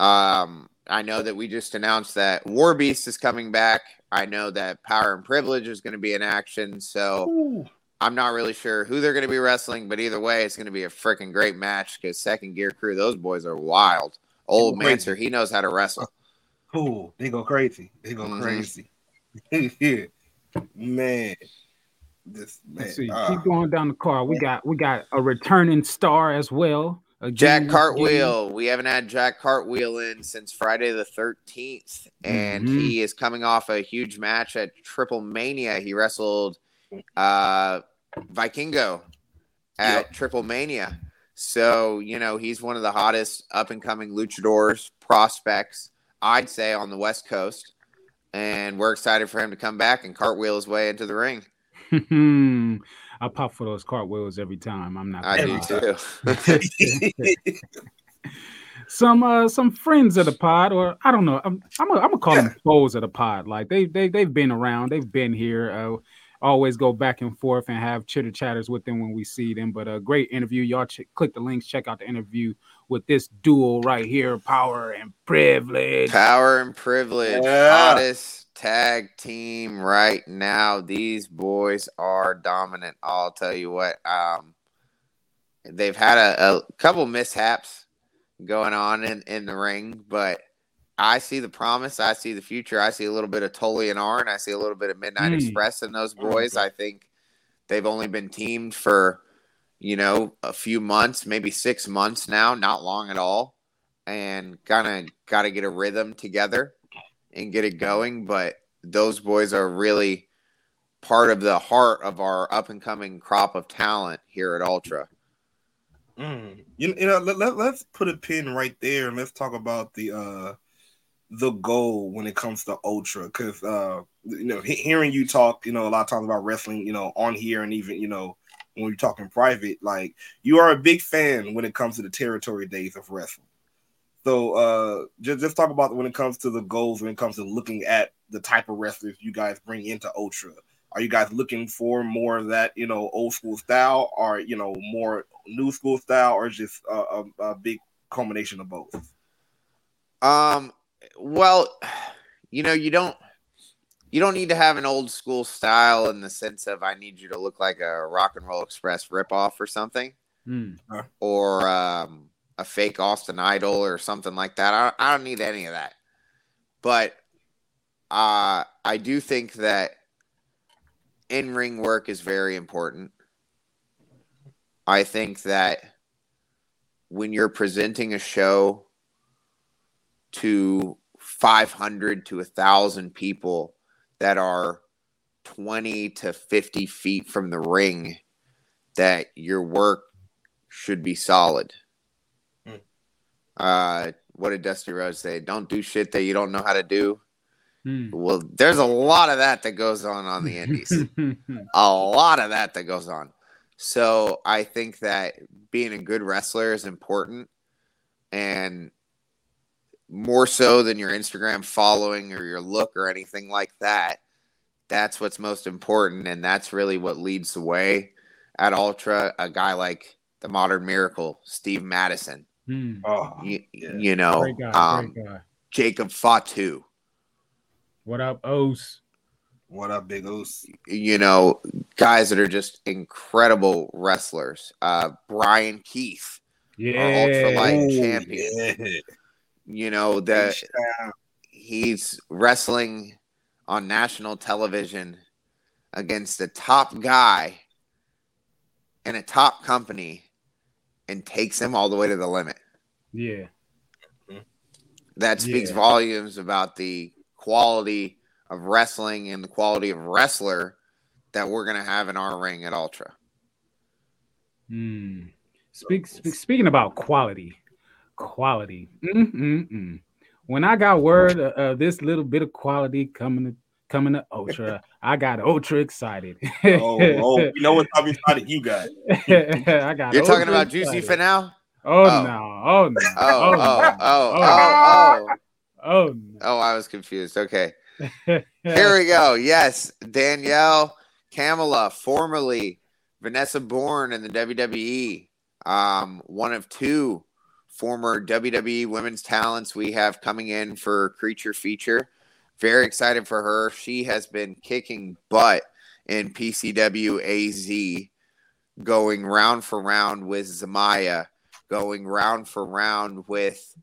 Um, I know that we just announced that War Beast is coming back. I know that Power and Privilege is going to be in action. So I'm not really sure who they're going to be wrestling, but either way, it's going to be a freaking great match because Second Gear Crew, those boys are wild. Old Crazy. Manders, he knows how to wrestle. cool. They go crazy. They go Mhm. crazy. yeah, man. This man. Let's see. uh, Keep going down the car. We got we got a returning star as well. Again, Jack once Cartwheel. We haven't had Jack Cartwheel in since Friday the 13th, and Mhm. he is coming off a huge match at Triple Mania. He wrestled uh, Vikingo at Triple Mania. So, you know, he's one of the hottest up and coming luchadors prospects, I'd say, on the West Coast. And we're excited for him to come back and cartwheel his way into the ring. I pop for those cartwheels every time. I'm not. I do too. Some uh some friends of the pod, or I don't know. I'm I'm gonna I'm gonna call them foes of the pod. Like they they they've been around. They've been here. Uh, always go back and forth and have chitter chatters with them when we see them. But a great interview. Y'all ch- click the links, check out the interview with this duo right here, Power and Privilege. Power and privilege, Yeah. hottest tag team right now. These boys are dominant. I'll tell you what. Um, they've had a, a couple mishaps going on in, in the ring, but I see the promise. I see the future. I see a little bit of Tully and Arn. I see a little bit of Midnight Mm. Express in those boys. I think they've only been teamed for, you know, a few months, maybe six months now, not long at all. And kind of got to get a rhythm together and get it going. But those boys are really part of the heart of our up and coming crop of talent here at Ultra. Mm. You, you know, let, let, let's put a pin right there and let's talk about the uh the goal when it comes to ultra because uh you know hearing you talk you know a lot of times about wrestling you know on here and even you know when you're talking private like you are a big fan when it comes to the territory days of wrestling. So uh just, just talk about when it comes to the goals when it comes to looking at the type of wrestlers you guys bring into ultra. Are you guys looking for more of that you know old school style or you know more new school style or just a, a, a big combination of both? Um, well, you know, you don't you don't need to have an old school style in the sense of I need you to look like a Rock and Roll Express ripoff or something, Mm. or um, a fake Austin Idol or something like that. I, I don't need any of that. But uh, I do think that in ring work is very important. I think that when you're presenting a show to 500 to 1,000 people that are 20 to 50 feet from the ring, that your work should be solid. Hmm. Uh, what did Dusty Rhodes say? Don't do shit that you don't know how to do. Mm. Well, there's a lot of that that goes on on the indies. a lot of that that goes on. So I think that being a good wrestler is important and more so than your Instagram following or your look or anything like that. That's what's most important. And that's really what leads the way at Ultra. A guy like the modern miracle, Steve Madison, Mm. oh you, Yeah. you know, guy, um. Jacob Fatu. What up, Ose? what up big oos you know, guys that are just incredible wrestlers. Uh, Bryan Keith, Yeah. ultra light champion. yeah. You know, that he's wrestling on national television against a top guy in a top company and takes him all the way to the limit. Yeah. That speaks Yeah. volumes about the quality of wrestling and the quality of wrestler that we're going to have in our ring at Ultra. Mm. Speak, speak, speaking about quality, quality. Mm-mm-mm. When I got word of, of this little bit of quality coming to coming to Ultra, I got ultra excited. oh oh you know what type of excited you got I got. You're talking ultra about Juicy excited. now. Oh, Oh. no! Oh no! Oh, oh, no. oh, oh, Oh. oh. Oh no! Oh, I was confused. Okay. Here we go. Yes, Danielle Kamela, formerly Vanessa Borne in the WWE, um, one of two former WWE women's talents we have coming in for Creature Feature. Very excited for her. She has been kicking butt in PCW AZ, going round for round with Zamaya, going round for round with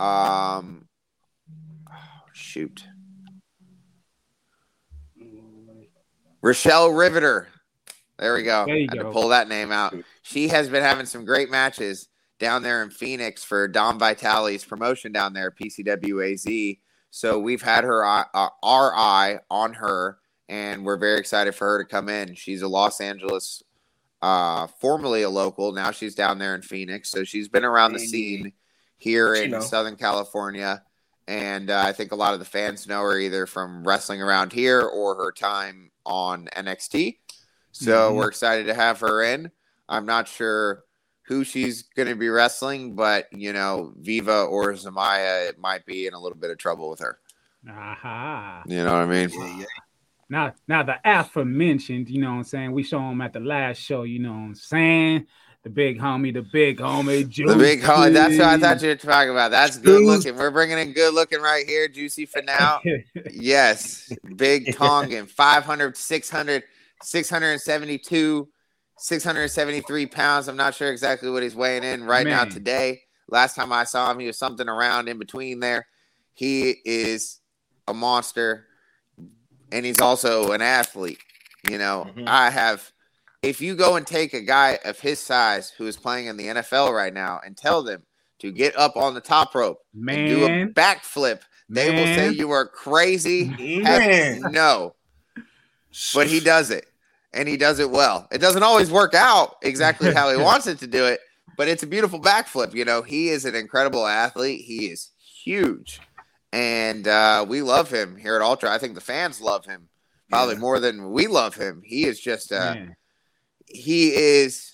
um oh, shoot. Rochelle Riveter. There we go. There you Had go. to pull that name out. She has been having some great matches down there in Phoenix for Dom Vitale's promotion down there, PCWAZ. So we've had her eye- uh, our eye on her, and we're very excited for her to come in. She's a Los Angeles, uh, formerly a local. Now she's down there in Phoenix. So she's been around the scene here in know. Southern California. And uh, I think a lot of the fans know her either from wrestling around here or her time on NXT. So Mhm. we're excited to have her in. I'm not sure who she's going to be wrestling, but you know, Viva or Zamaya it might be in a little bit of trouble with her. Aha. You know what I mean? yeah, yeah. Now, now the aforementioned, you know what I'm saying? We show him at the last show, you know what I'm saying? The big homie, the big homie, The big hole. That's what I thought you were talking about. That's good looking. We're bringing in good looking right here. Juicy Finau. Yes. Big Tongan. 500, 600, 672, 673 pounds. I'm not sure exactly what he's weighing in right now today. Last time I saw him, he was something around in between there. He is a monster and he's also an athlete. You know, Mhm. I have if you go and take a guy of his size who is playing in the NFL right now and tell them to get up on the top rope and do a backflip, they will say you are crazy. Man. no. But he does it. And he does it well. It doesn't always work out exactly how he wants it to do it, but it's a beautiful backflip. You know, he is an incredible athlete. He is huge. And uh, we love him here at Ultra. I think the fans love him probably Yeah. more than we love him. He is just uh, man. he is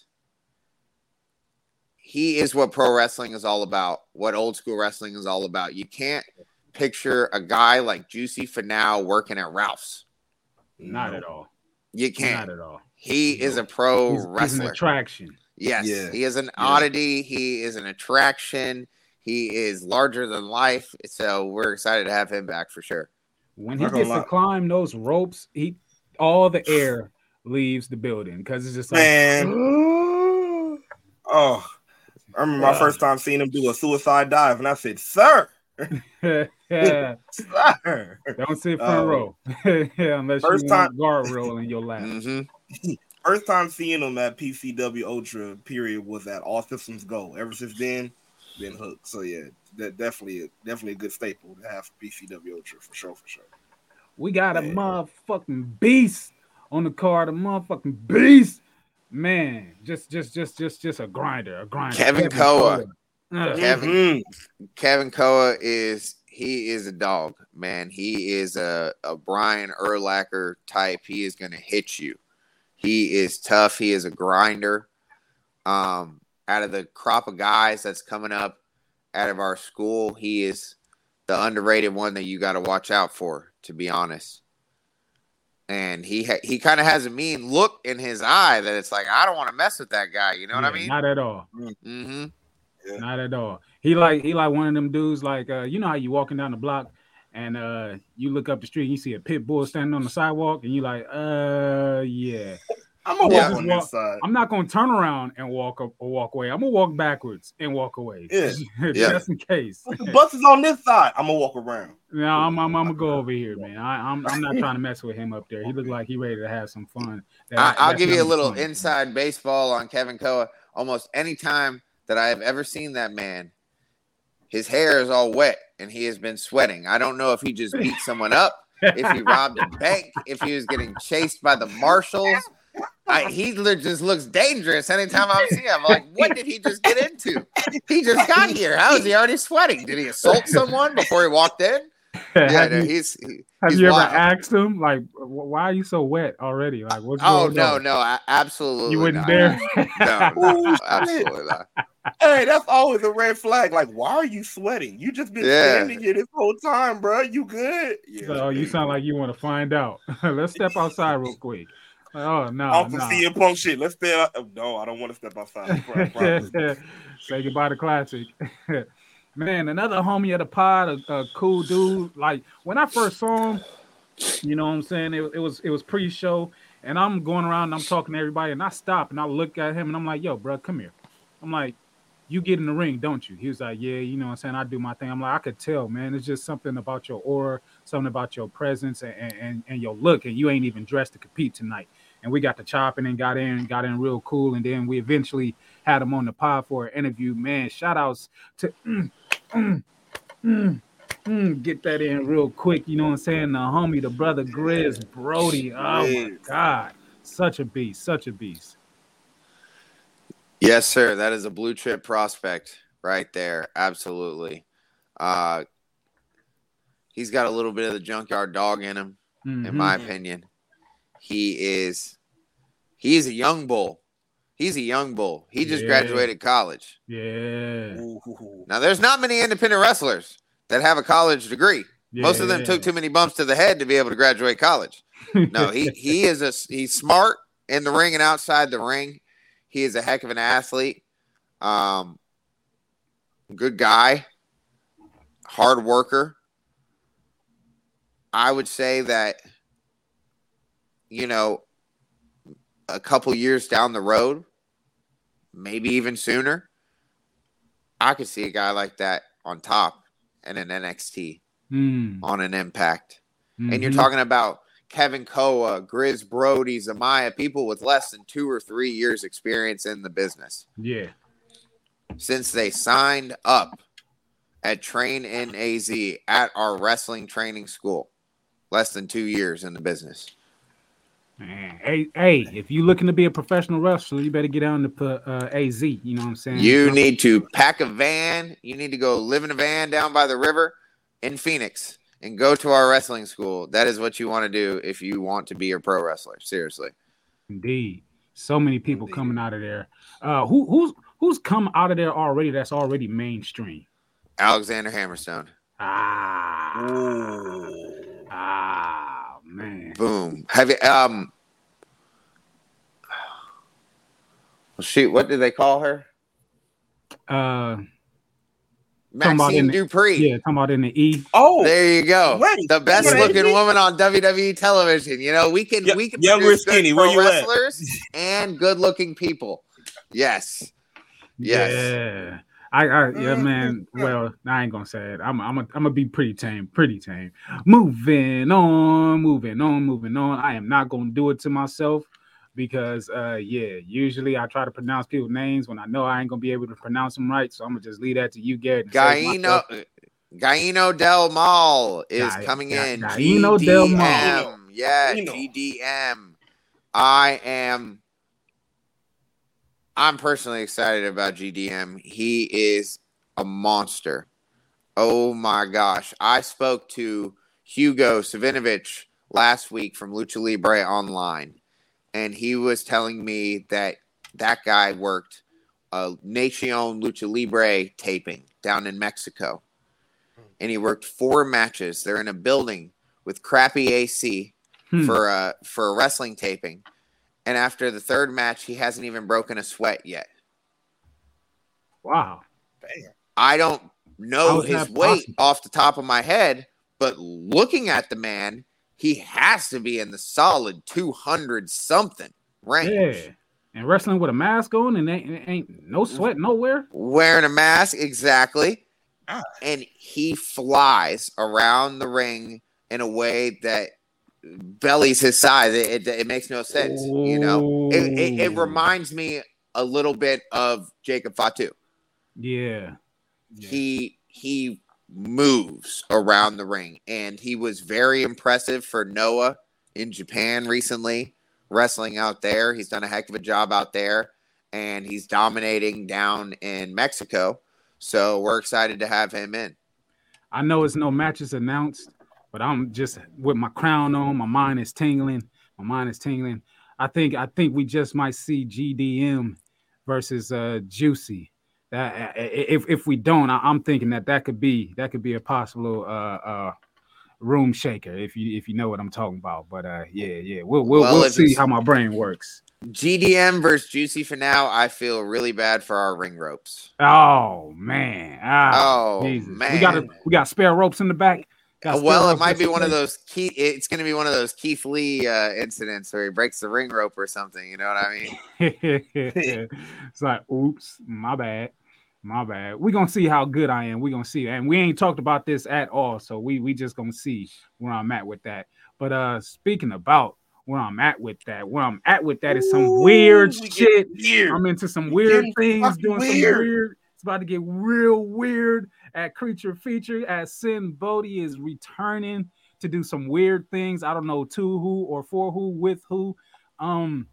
he is what pro wrestling is all about what old school wrestling is all about you can't picture a guy like juicy now working at ralph's not at all. You can't at all. he is a pro He's, he's an wrestler attraction. yes Yeah. he is an Yeah. oddity he is an attraction he is larger than life so we're excited to have him back for sure When he Not gonna gets to climb those ropes, he all the air leaves the building because it's just like Man. Oh, I remember my first time seeing him do a suicide dive, and I said, "Sir, yeah, sir." don't sit front Uh, row yeah, unless first you time- guard guardrail in your lap. hmm First time seeing him at PCW Ultra period was at All Systems Go. Ever since then, been hooked. So yeah, that definitely definitely a good staple to have for PCW Ultra for sure, for sure. We got a motherfucking beast on the card, a motherfucking beast. Man, just just just just just a grinder, a grinder. Kevin Koa. Ugh. Kevin-. Kevin Koa is he is a dog, man. He is a, a Brian Urlacher type. He is gonna hit you. He is tough. He is a grinder. Um, out of the crop of guys that's coming up out of our school, he is the underrated one that you got to watch out for, to be honest. And he ha- he kind of has a mean look in his eye that it's like I don't want to mess with that guy. You know what I mean? Not at all. mm-hmm. Not at all. He like he like one of them dudes like uh you know how you walking down the block and uh you look up the street and you see a pit bull standing on the sidewalk and you like uh yeah I'm gonna Yeah. walk on this side. I'm not gonna turn around and walk up or walk away. I'm gonna walk backwards and walk away. Yeah. Yeah. just in case. The bus is on this side. I'm gonna walk around. No, I'm, I'm I'm gonna go over here, man. I, I'm I'm not trying to mess with him up there. He looked like he ready to have some fun. That- I, I'll give you a little 20. inside baseball on Kevin Koa. Almost any time that I have ever seen that man, his hair is all wet and he has been sweating. I don't know if he just beat someone up, if he robbed a bank, if he was getting chased by the marshals. I, he just looks dangerous anytime I see him. I'm like, what did he just get into? He just got here. How is he already sweating? Did he assault someone before he walked in? Yeah, have no, you, he's he- have he's you ever asked him like, why are you so wet already? Like, what's Oh going no, on? no, a- absolutely. you wouldn't not. dare. No, Oh, no, absolutely not. Hey, that's always a red flag. Like, why are you sweating? You just been Yeah. standing here this whole time, bro. You good? Yeah. So you sound like you want to find out. Let's step outside real quick. Oh no, off the no. CM Punk shit. Let's stay. Out. Oh, no, I don't want to step outside. Properly. Say goodbye to Klassick. Man, another homie of the pod, a, a cool dude. Like when I first saw him, you know what I'm saying? It, it was it was pre-show, and I'm going around and I'm talking to everybody, and I stop and I look at him and I'm like, "Yo, bro, come here." I'm like, "You get in the ring, don't you?" He was like, "Yeah, you know what I'm saying. I do my thing." I'm like, "I could tell, man. It's just something about your aura, something about your presence, and and, and your look, and you ain't even dressed to compete tonight." And we got to chopping and got in, got in real cool, and then we eventually had him on the pod for an interview. Man, shout outs to mm, mm, mm, get that in real quick. You know what I'm saying? The homie, the brother Grizz Broady. Oh my god, such a beast, such a beast. Yes, sir. That is a blue chip prospect right there. Absolutely. Uh, he's got a little bit of the junkyard dog in him, in Mhm. my opinion. He is. He's a young bull. He's a young bull. He just Yeah. graduated college. yeah, Ooh. Now, there's not many independent wrestlers that have a college degree. Most of them took too many bumps to the head to be able to graduate college. No, he he is a he's smart in the ring and outside the ring. He is a heck of an athlete. Um, good guy, hard worker. I would say that you know a couple years down the road, maybe even sooner, I could see a guy like that on top and an NXT Mm, on an impact. And you're mhm. talking about Kevin Koa, Grizz Broady, Zamaya, people with less than two or three years experience in the business. yeah. Since they signed up at Train in AZ at our wrestling training school, less than two years in the business. Man, hey, hey, if you're looking to be a professional wrestler, you better get on the uh, AZ. You know what I'm saying? You need to pack a van. You need to go live in a van down by the river in Phoenix and go to our wrestling school. That is what you want to do if you want to be a pro wrestler. Seriously. Indeed. So many people Indeed. coming out of there. Uh, who who's who's come out of there already? That's already mainstream. Alexander Hammerstone. Ah, Ooh. ah, man. Boom. Have you um shoot, what did they call her? Uh, Talking about Maxxine in the- Dupri. yeah, talking about in the E. Oh, There you go. Wait, the best wait. looking woman on WWE television. You know, we can Y- we can young or produce good skinny, pro where you at? wrestlers and good looking people. Yes. Yes. Yeah. I, I yeah, man. Well, I ain't gonna say it. I'm I'm a, I'm gonna be pretty tame, pretty tame. Moving on, moving on, moving on. I am not gonna do it to myself because uh yeah, usually I try to pronounce people's names when I know I ain't gonna be able to pronounce them right. So I'm gonna just leave that to you, Garrett. and save Gaino. Gaino Del Mal is Ga- coming Ga- in. Gaino Del Mal. GDM. Yeah, GDM. I am I'm personally excited about GDM. He is a monster. Oh my gosh. I spoke to Hugo Savinovich last week from Lucha Libre Online, and he was telling me that that guy worked a Nacion Lucha Libre taping down in Mexico. And he worked four matches. They're in a building with crappy AC Hmm. for a for a wrestling taping. And after the third match, he hasn't even broken a sweat yet. Wow. Damn. I don't know his weight possible? off the top of my head, but looking at the man, he has to be in the solid 200 something range. Yeah. And wrestling with a mask on and ain't, ain't no sweat nowhere. Wearing a mask, exactly. Ah. And he flies around the ring in a way that bellies his size. It, it, it makes no sense, you know? It, it, it reminds me a little bit of Jacob Fatu. Yeah. Yeah. he he moves around the ring and he was very impressive for Noah in Japan recently wrestling out there he's done a heck of a job out there and he's dominating down in Mexico so we're excited to have him in I know it's no matches announced, but I'm just with my crown on. My mind is tingling. My mind is tingling. I think I think we just might see GDM versus uh Juicy. That if if we don't, I, I'm thinking that that could be that could be a possible uh uh room shaker if you if you know what I'm talking about. But uh yeah yeah we'll we'll, Well, we'll see how my brain works. GDM versus Juicy Finau I feel really bad for our ring ropes Oh man! Ah, Oh, Jesus. we got a, man. we got spare ropes in the back. Got spare well, it might be one of those key. It's going to be one of those Keith Lee uh, incidents where he breaks the ring rope or something. You know what I mean? it's like, oops, my bad, my bad. We're gonna see how good I am. We're gonna see, and we ain't talked about this at all. So we we just gonna see where I'm at with that. But uh speaking about where I'm at with that, where I'm at with that is some Ooh, weird shit. Weird. I'm into some weird things, doing some weird. Weird. It's about to get real weird at Creature Feature as Sin Bodhi is returning to do some weird things. I don't know to who or for who with who. Um,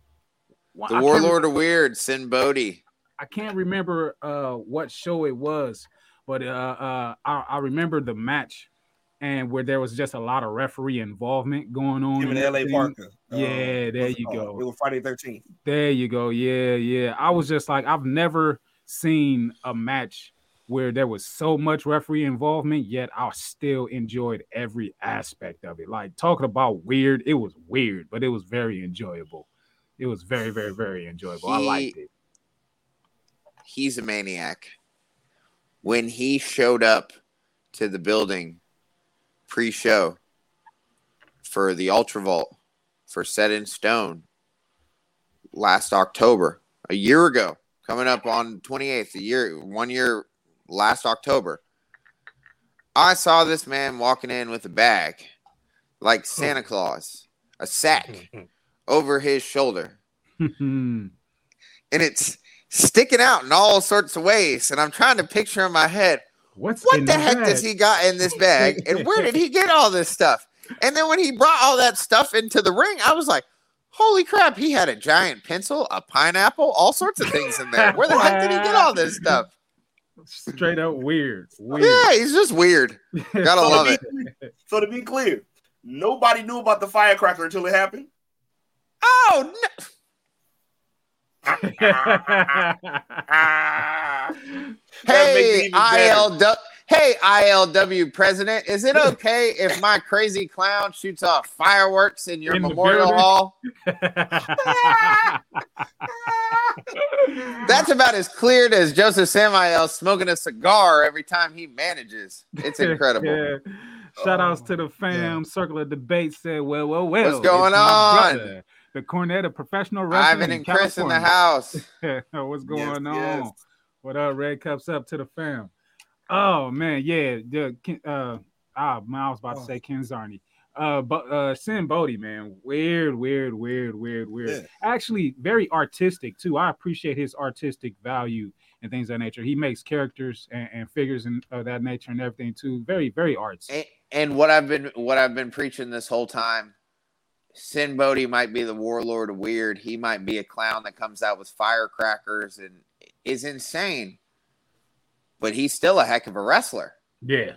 The I Warlord of Weird, Sin Bodhi. I can't remember uh what show it was, but uh, uh I, I remember the match and where there was just a lot of referee involvement going on. Him and and L.A. everything. Parker. Uh, Yeah, there you go. It was Friday Thirteenth. There you go. Yeah, yeah. I was just like, I've never seen a match where there was so much referee involvement, yet I still enjoyed every aspect of it. Like talking about weird, it was weird, but it was very enjoyable. It was very, very, very enjoyable. I liked it. He's a maniac. When he showed up to the building pre-show for the Ultra Vault for Set in Stone last October, a year ago, coming up on 28th, a year, one year last October. I saw this man walking in with a bag like Santa Claus, a sack over his shoulder. and it's sticking out in all sorts of ways. And I'm trying to picture in my head, What's what the heck bag? does he got in this bag? And where did he get all this stuff? And then when he brought all that stuff into the ring, I was like, holy crap, he had a giant pencil, a pineapple, all sorts of things in there. Where the heck did he get all this stuff? Straight up weird. Weird. Yeah, he's just weird. Gotta So love to it. So to be clear, nobody knew about the firecracker until it happened. Oh, no. That makes it Hey. ILW. Hey, ILW president, is it okay if my crazy clown shoots off fireworks in your In memorial hall? That's about as cleared as Joseph Samael smoking a cigar every time he manages. It's incredible. Yeah. Shout outs to the oh, fam. Circle of Debate said, well, well, well. What's going on? brother, The Cornet of Professional Wrestling. Ivan in and Chris in the house. What's going on? yes. What up, Red Cups up to the fam? Oh man, yeah. The uh ah man, I was about to Oh. say Ken Zarni. Uh but uh Sin Bodhi, man. Weird, weird, weird, weird, weird. Yeah. Actually, very artistic too. I appreciate his artistic value and things of that nature. He makes characters and, and figures and of that nature and everything too. Very, very artsy. And, and what I've been what I've been preaching this whole time, Sin Bodhi might be the warlord of weird. He might be a clown that comes out with firecrackers and is insane. But he's still a heck of a wrestler. Yeah.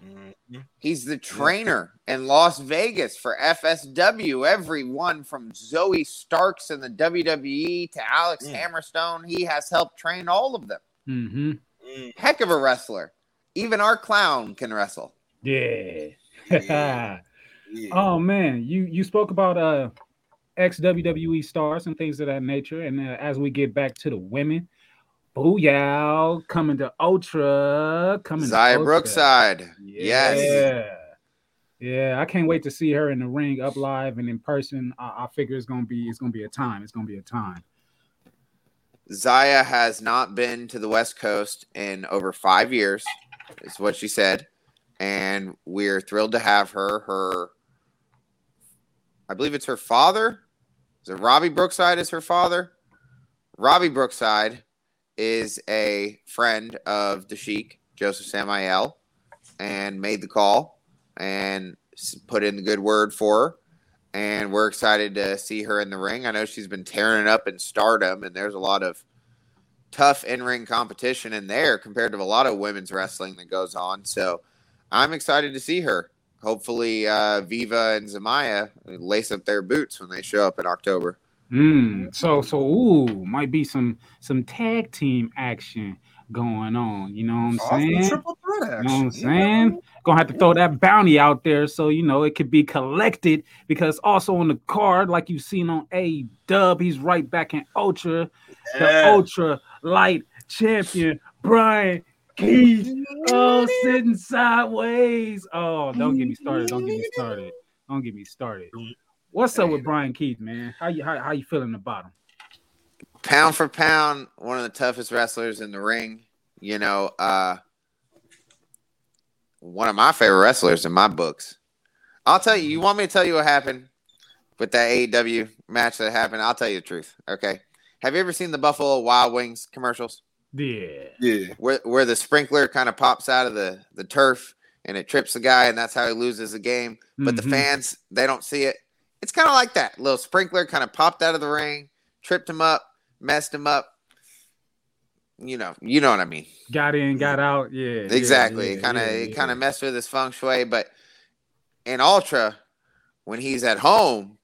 Mhm. He's the trainer in Las Vegas for FSW. Everyone from Zoey Starks in the WWE to Alex Mm. Hammerstone, he has helped train all of them. Mm-hmm. Mm. Heck of a wrestler. Even our clown can wrestle. Yeah. Yeah. Yeah. Oh man, you you spoke about uh ex WWE stars and things of that nature, and uh, as we get back to the women, Oh, Booyah coming to Ultra, coming to Xia Ultra. Brookside. Yeah. Yes. Yeah, I can't wait to see her in the ring, up live and in person. I, I figure it's gonna be it's gonna be a time. It's gonna be a time. Xia has not been to the West Coast in over five years, is what she said. And we're thrilled to have her. Her, I believe it's her father. Is it Robbie Brookside is her father? Robbie Brookside is a friend of the Sheik, Joseph Samael, and made the call and put in the good word for her and we're excited to see her in the ring. I know she's been tearing it up in stardom, and there's a lot of tough in ring competition in there compared to a lot of women's wrestling that goes on. So I'm excited to see her. Hopefully, uh, Viva and Zamaya lace up their boots when they show up in October. Mm, so so ooh, might be some some tag team action going on. You know what I'm Awesome saying? triple threat action. You know what I'm saying? Gonna have to throw that bounty out there so you know it could be collected because also on the card, like you've seen on A Dub, he's right back in Ultra, the Ultra Light Champion, Bryan Keith. Oh, sitting sideways. Oh, don't get me started. Don't get me started. Don't get me started. What's up with Bryan Keith, man? How you how, how you feeling about him? Pound for pound, one of the toughest wrestlers in the ring. You know, uh, one of my favorite wrestlers in my books. I'll tell you. You want me to tell you what happened with that AEW match that happened? I'll tell you the truth. Okay. Have you ever seen the Buffalo Wild Wings commercials Yeah. Yeah. where where the sprinkler kind of pops out of the the turf and it trips the guy and that's how he loses the game? But the Mhm. fans they don't see it. It's kind of like that. little sprinkler kind of popped out of the ring, tripped him up, messed him up. You know, you know what I mean. got in, mm-hmm. got out. Yeah. Exactly. yeah, kind of yeah, it kind of messed with his feng shui, but in Ultra, when he's at home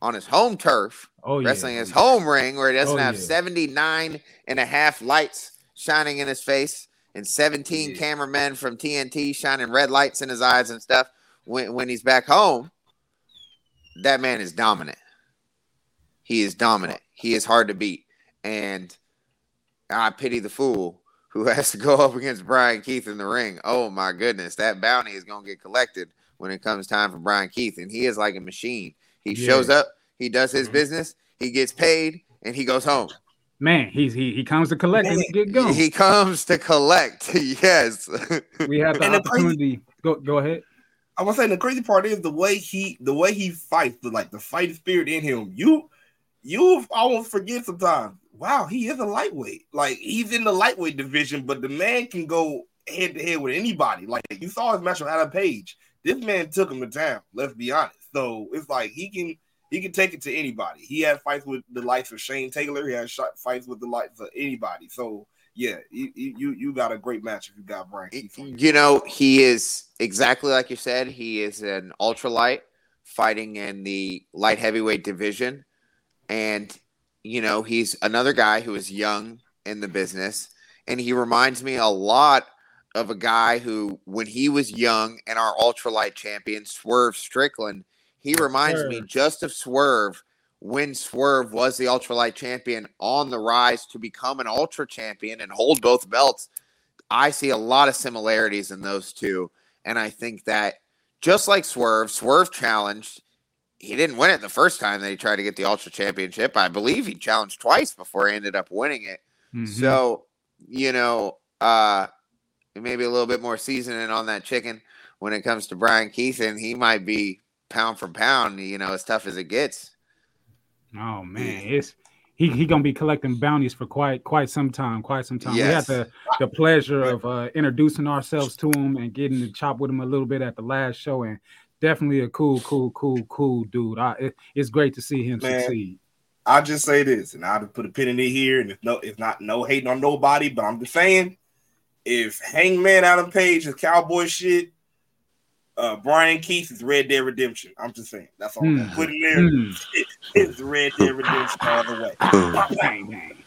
on his home turf, oh, yeah. wrestling his home ring where he doesn't Oh, have yeah. 79 and a half lights shining in his face and 17 Yeah. cameramen from TNT shining red lights in his eyes and stuff, when when he's back home, that man is dominant. He is dominant. He is hard to beat, and I pity the fool who has to go up against Bryan Keith in the ring. Oh my goodness, that bounty is going to get collected when it comes time for Bryan Keith, and he is like a machine. He Yeah. shows up, he does his mm-hmm. business, he gets paid, and he goes home. Man, he's he he comes to collect and get going. He comes to collect. yes. we have the And the crazy- opportunity. Go go ahead. I was saying the crazy part is the way he the way he fights, the like the fighting spirit in him. You you almost forget sometimes. Wow, he is a lightweight. Like he's in the lightweight division, but the man can go head to head with anybody. Like you saw his match with Adam Page. This man took him to town. Let's be honest. So it's like he can he can take it to anybody. He had fights with the likes of Shane Taylor. He had shot fights with the likes of anybody. So yeah, you you you got a great match if you got Bryan Keith. you know, he is exactly like you said. He is an ultralight fighting in the light heavyweight division. And, you know, he's another guy who is young in the business. And he reminds me a lot of a guy who, when he was young and our ultralight champion, Swerve Strickland, he reminds me just of Swerve when Swerve was the ultralight champion on the rise to become an ultra champion and hold both belts. I see a lot of similarities in those two. And I think that just like Swerve, Swerve challenged. He didn't win it the first time that he tried to get the Ultra Championship. I believe he challenged twice before he ended up winning it. Mhm. So, you know, uh maybe a little bit more seasoning on that chicken when it comes to Bryan Keith, and he might be pound for pound, you know, as tough as it gets. Oh man, it's he he gonna be collecting bounties for quite quite some time, quite some time. Yes. We had the the pleasure of uh, introducing ourselves to him and getting to chop with him a little bit at the last show, and definitely a cool, cool, cool, cool dude. I, it, it's great to see him Man. succeed. I'll just say this, and I'll just put a pin in it here, and it's no, it's not no hating on nobody, but I'm just saying, if Hangman Adam Page is cowboy shit, uh, Brian Keith is Red Dead Redemption. I'm just saying, that's all Hmm. put in there. Hmm. It's Red Dead Redemption all the way. Bang bang,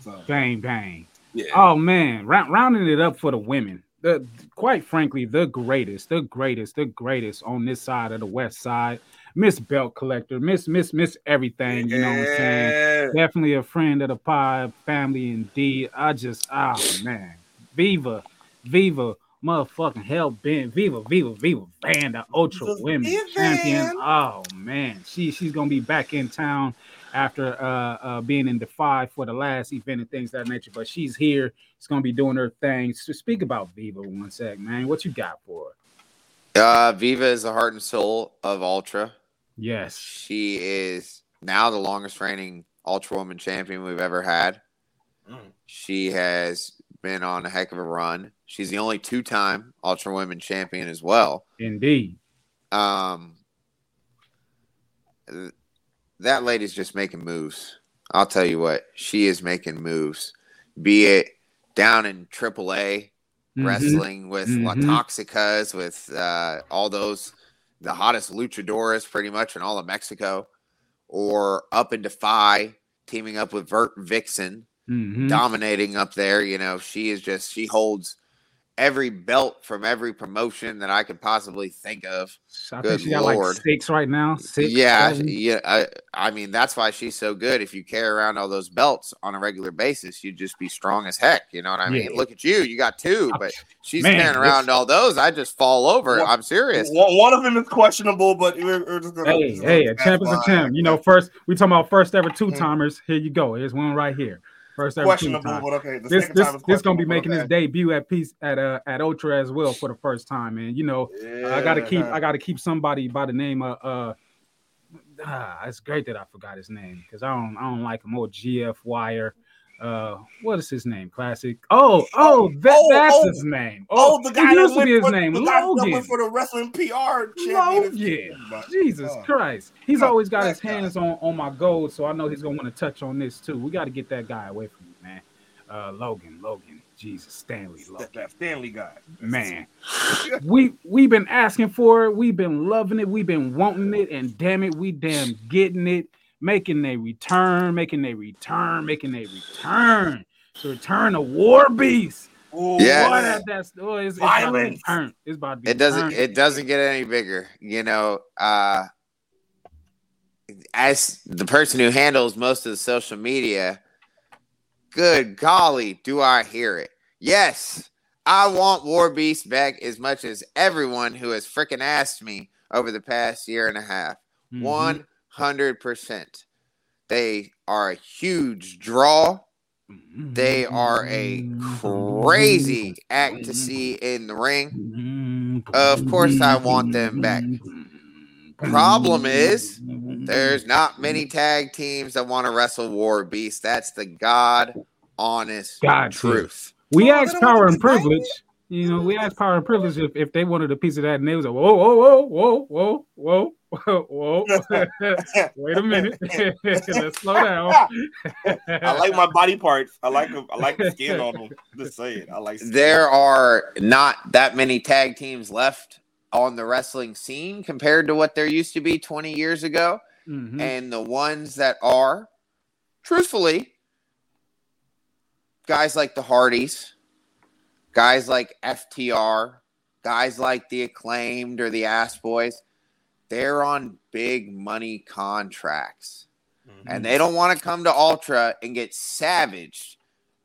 So bang bang. yeah, Oh man, round, rounding it up for the women. The quite frankly, the greatest, the greatest, the greatest on this side of the west side. Miss Belt Collector, Miss Miss Miss everything. You know what I'm saying? Definitely a friend of the pie family indeed. I just oh man. Viva, Viva, motherfucking hell bent. Viva, Viva, Viva Van the ultra Viva women Viva. champion. Oh man, she she's gonna be back in town after uh, uh being in Defy for the last event and things of that nature. But she's here. She's gonna be doing her thing. So speak about Viva one sec, man. What you got for her? Uh, Viva is the heart and soul of Ultra. Yes. She is now the longest reigning Ultra Woman champion we've ever had. Mm. She has been on a heck of a run. She's the only two time Ultra Women champion as well. Indeed. Um, th- that lady's just making moves. I'll tell you what, she is making moves. Be it down in AAA, Mhm. wrestling with La Mhm. Toxicas, with uh, all those, the hottest luchadores pretty much in all of Mexico, or up in Defy, teaming up with Vert Vixen, Mhm. dominating up there. You know, she is just, she holds every belt from every promotion that I could possibly think of. I Good think she got Lord. like six right now. Six. yeah, seven. yeah. I, I mean, that's why she's so good. If you carry around all those belts on a regular basis, you'd just be strong as heck. You know what I mean? Yeah. Look at you, you got two, but she's Man, carrying around all those. I just fall over. Well, I'm serious. One, one of them is questionable, but we're, we're just gonna. Hey, just hey, gonna a champ is a champ. You know, first we talking about first ever two Mhm. timers. Here you go. Here's one right here. First ever questionable, timers. but okay. The This second this time is this gonna be making but his debut at peace at uh at Ultra as well for the first time. And you know, okay. I gotta keep Yeah. I gotta keep somebody by the name of uh. Ah, it's great that I forgot his name because I don't I don't like him. Or GF Wire. Uh, what is his name? Klassick. Oh, oh, that, Oh, that's oh, his name. Oh, the guy that used to be his for, name, the Logan. for the wrestling PR Logan. Jesus Oh. Christ. He's Oh, always got his guy. hands on, on my gold, so I know he's gonna want to touch on this too. We got to get that guy away from you, man. Uh Logan, Logan, Jesus, Stanley That, Logan. that Stanley guy. Man. we we've been asking for it, we've been loving it, we've been wanting it, and damn it, we damn getting it, making a return, making a return, making a return. The return of War Beast. Ooh, Yes. That's oh, it's, it's about to be It's about it doesn't turned. it doesn't get any bigger you know uh as the person who handles most of the social media good golly do i hear it yes i want war beast back as much as everyone who has freaking asked me over the past year and a half Mhm. 100% they are a huge draw they are a crazy act to see in the ring Of course I want them back. Problem is, There's not many tag teams that want to wrestle War Beast. That's the God honest God truth. We Oh, asked they Power and Privilege. You know, we asked Power and Privilege if, if they wanted a piece of that, and they was like, whoa, whoa, whoa, whoa, whoa, whoa, whoa. Wait a minute. Let's slow down. I like my body parts. I like. I like the skin on them. Just say it. I like. skin. There are not that many tag teams left on the wrestling scene compared to what there used to be 20 years ago. Mhm. And the ones that are, truthfully, guys like the Hardys, guys like FTR, guys like the Acclaimed or the Ass Boys, they're on big money contracts. And they don't want to come to Ultra and get savaged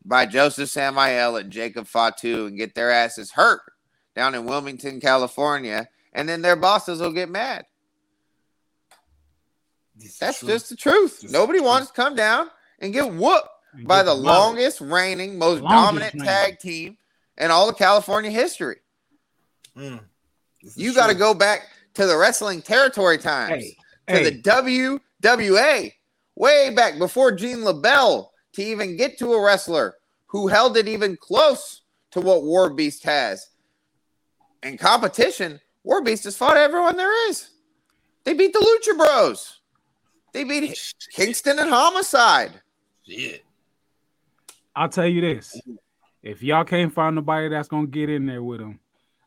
by Joseph Samael and Jacob Fatu and get their asses hurt down in Wilmington, California. And then their bosses will get mad. Is That's true. just the truth. Just Nobody the wants to come down and get whooped And by get the longest reigning, most Longest dominant reigning. tag team in all of California history. Mm. You got to go back to the wrestling territory times, Hey, to hey. the WWA, way back before Gene LeBell, to even get to a wrestler who held it even close to what War Beast has. In competition, War Beast has fought everyone there is. They beat the Lucha Bros. They beat Kingston and Homicide. Shit. I'll tell you this: if y'all can't find nobody that's gonna get in there with them,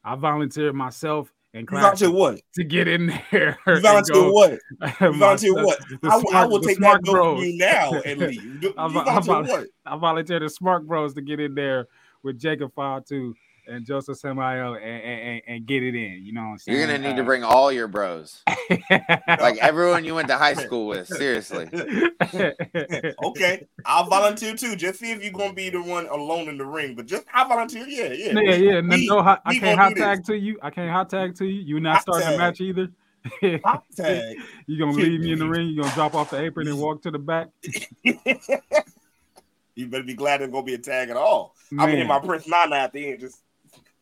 I volunteered myself and volunteer what? to get in there. You volunteer go- what? You volunteer what? the I, I smart- will take that bill from you now and leave. You, you I'm- I'm volunteer what? I volunteered the Smark Bros to get in there with Jacob Fatu and Joseph Samael and, and, and, and get it in. You know what I'm saying? You're gonna need to Uh, bring all your bros, like everyone you went to high school with. Seriously, Okay, I'll volunteer too. Just see if you're gonna be the one alone in the ring. But just I volunteer. Yeah, yeah. yeah, yeah. No, We- no, hot- I can't hot tag to you. I can't hot tag to you. You're not Hot starting the match either. Hot tag. you gonna leave me in the ring. You're gonna drop off the apron and walk to the back. you better be glad there's gonna be a tag at all. I'm gonna hit my Prince Nana at the end. Just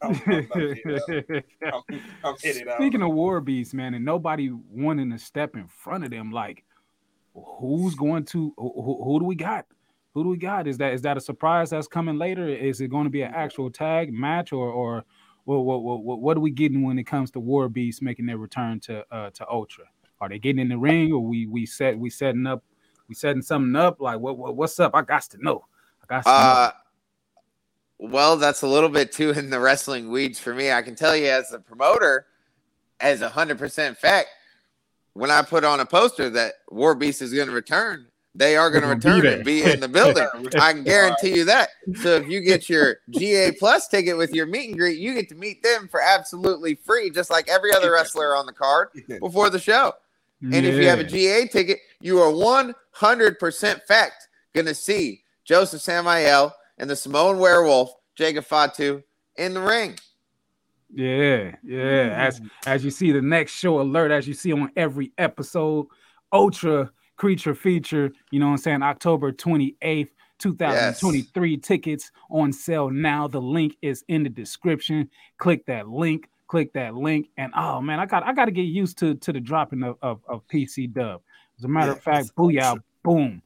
I'm, I'm, I'm. I'm, I'm out. Speaking of war beasts, man, and nobody wanting to step in front of them, like who's going to who, who- who do we got? Who do we got? Is that is that a surprise that's coming later? Is it going to be an actual tag match or or what what what, what are we getting when it comes to war beasts making their return to uh to Ultra? Are they getting in the ring or we we set we setting up we setting something up? Like what, what what's up? I got to know. I got to uh, well, that's a little bit too in the wrestling weeds for me. I can tell you, as a promoter, as a hundred percent fact, when I put on a poster that War Beast is going to return, they are going to They're gonna be return and be in the building. I can guarantee you that. So if you get your GA Plus ticket with your meet and greet, you get to meet them for absolutely free, just like every other wrestler on the card before the show. know. And if you have a GA ticket, you are 100% fact going to see Joseph Samael and the Samoan werewolf, Jacob Fatu, in the ring. Yeah, yeah. As as you see the next show alert, as you see on every episode, Ultra Creature feature, you know what I'm saying, October 28th, 2023 tickets on sale now. The link is in the description. Click that link, click that link. And oh man, I got I gotta get used to to the dropping of, of, of PC dub. As a matter of fact, booyah, boom,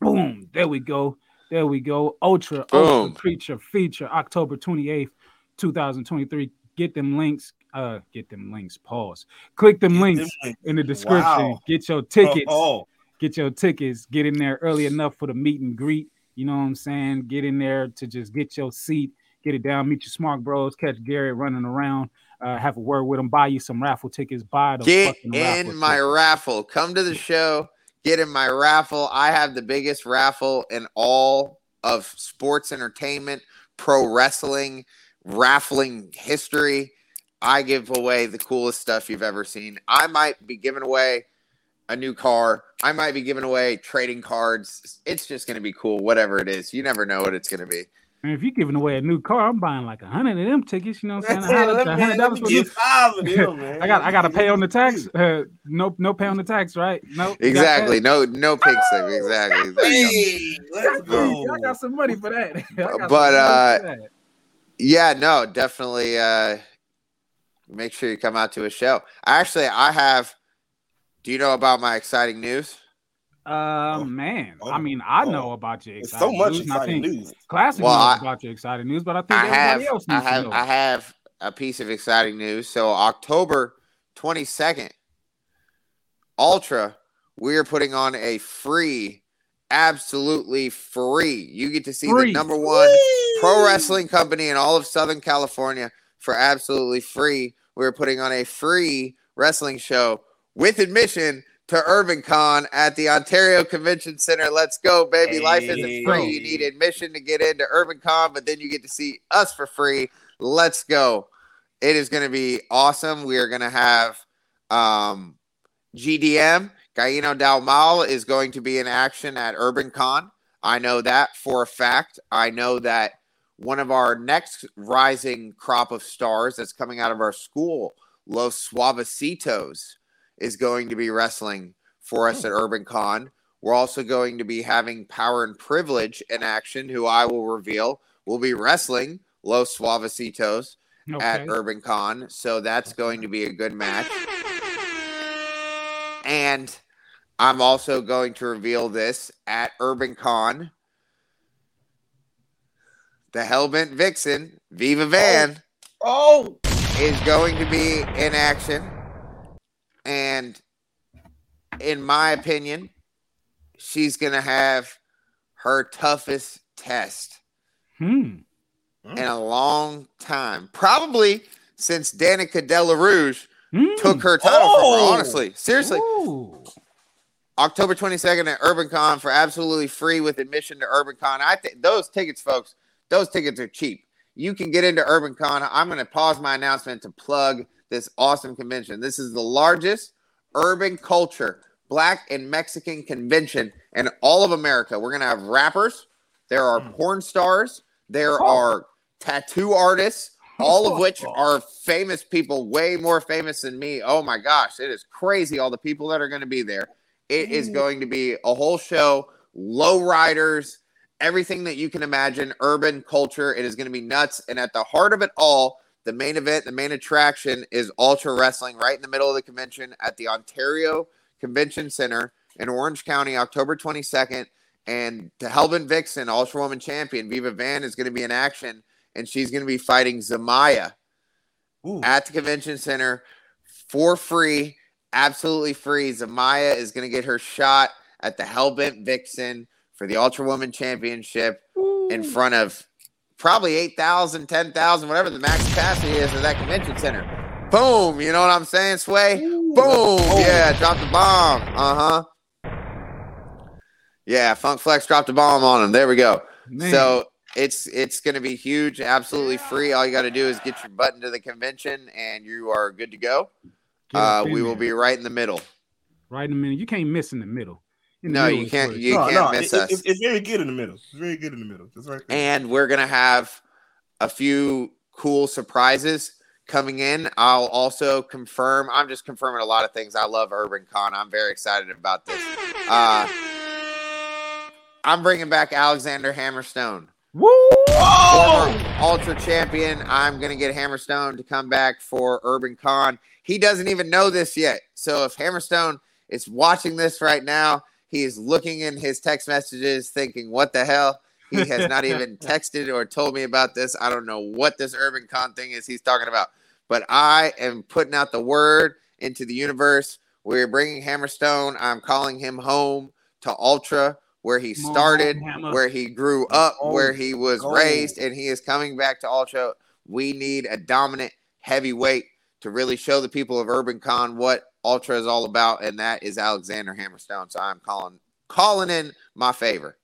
boom. There we go. There we go. Ultra, Boom. Ultra Creature feature, October 28th, 2023. Get them links. Uh, get them links. Pause. Click them Get links them links. in the description. Wow. Get your tickets. Oh, Get your tickets. Get in there early enough for the meet and greet. You know what I'm saying? Get in there to just get your seat, get it down, meet your smark bros, catch Gary running around, uh, have a word with him, buy you some raffle tickets, buy the Get fucking in raffle my tickets. raffle. Come to the show. Get in my raffle. I have the biggest raffle in all of sports entertainment, pro wrestling, raffling history. I give away the coolest stuff you've ever seen. I might be giving away a new car. I might be giving away trading cards. It's just going to be cool, whatever it is. You never know what it's going to be. And if you're giving away a new car, I'm buying like a hundred of them tickets. You know what I'm saying? it. A Let hundred- me- a hundred let dollars for get this. five of them, man. I got I got to pay on the tax. Uh, no no pay on the tax, right? No. you? Exactly. No, no pig slip. Exactly. There you go. Hey, let's go. I got some money for that. I got some But, uh, that. Yeah, no, definitely. Uh, make sure you come out to a show. Actually, I have. Do you know about my exciting news? Um, man, oh, I mean, I oh. know about your There's exciting so much news, and I exciting think news. Klassick Well, knows I- about your exciting news, but I think I everybody have. else I have. to know. I have a piece of exciting news. So October twenty second, Ultra, we are putting on a free, absolutely free. You get to see Free. the number one pro wrestling company in all of Southern California for absolutely free. We're putting on a free wrestling show with admission to Urban Con at the Ontario Convention Center. Let's go, baby. Life isn't Hey. free. You need admission to get into Urban Con, but then you get to see us for free. Let's go. It is going to be awesome. We are going to have um, GDM. Gaino Del Mal is going to be in action at Urban Con. I know that for a fact. I know that one of our next rising crop of stars that's coming out of our school, Los Suavecitos, is going to be wrestling for us at hmm. Urban Con. We're also going to be having Power and Privilege in action, who I will reveal will be wrestling Los Suavecitos at Urban Con. So that's going to be a good match. And I'm also going to reveal this at Urban Con. The Hellbent Vixen, Viva Van, Oh, oh. is going to be in action. And in my opinion, she's going to have her toughest test Hmm. in a long time. Probably since Danika Della Rouge Hmm. took her title from Oh. her. Honestly, seriously. Ooh. October 22nd at UrbanCon for absolutely free with admission to UrbanCon. I think those tickets, folks, those tickets are cheap. You can get into UrbanCon. I'm going to pause my announcement to plug this awesome convention. This is the largest urban culture, black and Mexican convention in all of America. We're going to have rappers, there are hmm. porn stars, there oh. are tattoo artists, all of which are famous people, way more famous than me. Oh my gosh, it is crazy all the people that are going to be there. It is mm. going to be a whole show, low riders, everything that you can imagine, urban culture. It is going to be nuts. And at the heart of it all, the main event, the main attraction is Ultra Wrestling right in the middle of the convention at the Ontario Convention Center in Orange County, October 22nd. And the Hellbent Vixen, Ultra Woman Champion, Viva Van, is going to be in action. And she's going to be fighting Zamaya Ooh. at the convention center for free, absolutely free. Zamaya is going to get her shot at the Hellbent Vixen for the Ultra Woman Championship in front of probably 8,000, 10,000, whatever the max capacity is of that convention center. Boom. You know what I'm saying, Sway? Boom. Yeah, drop the bomb. Uh huh. Yeah, Funk Flex dropped a bomb on him. There we go. Man. So it's it's going to be huge, absolutely free. All you got to do is get your button to the convention, and you are good to go. Uh, we will be right in the middle. right in the middle. You can't miss in the middle. In the No, you can't- where it's you at. can't miss it- us. It's, it's very good in the middle. It's very good in the middle. It's right there. And we're going to have a few cool surprises coming in. I'll also confirm. I'm just confirming a lot of things. I love Urban Con. I'm very excited about this. Uh, I'm bringing back Alexander Hammerstone. Woo! former Ultra champion. I'm going to get Hammerstone to come back for Urban Con. He doesn't even know this yet. So if Hammerstone is watching this right now, he is looking in his text messages thinking, what the hell? He has not even texted or told me about this. I don't know what this Urban Con thing is he's talking about. But I am putting out the word into the universe. We're bringing Hammerstone. I'm calling him home to Ultra, where he started, where he grew up, where he was raised, and he is coming back to Ultra. We need a dominant heavyweight to really show the people of Urban Con what Ultra is all about, and that is Alexander Hammerstone. So I'm calling calling in my favor.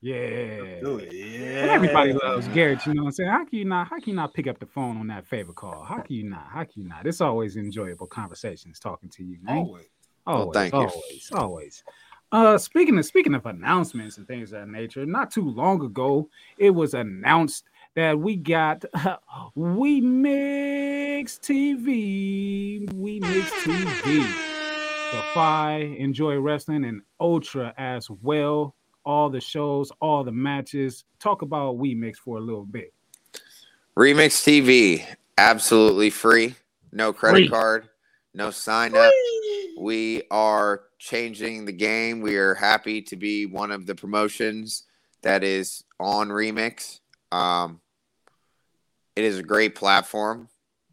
Yeah. Do it. Yeah. Everybody loves Garrett, you know what I'm saying? How can you not how can you not pick up the phone on that favor call? How can you not? How can you not? It's always enjoyable conversations talking to you, man. Always. Always, Well, thank you. always, always. Uh speaking of speaking of announcements and things of that nature, not too long ago, it was announced that we got Remix TV. Remix TV. Defy, Enjoy Wrestling, and Ultra as well. All the shows, all the matches. Talk about Remix for a little bit. Remix TV, absolutely free. No credit Free. card, no sign up. We are changing the game. We are happy to be one of the promotions that is on Remix. Um, it is a great platform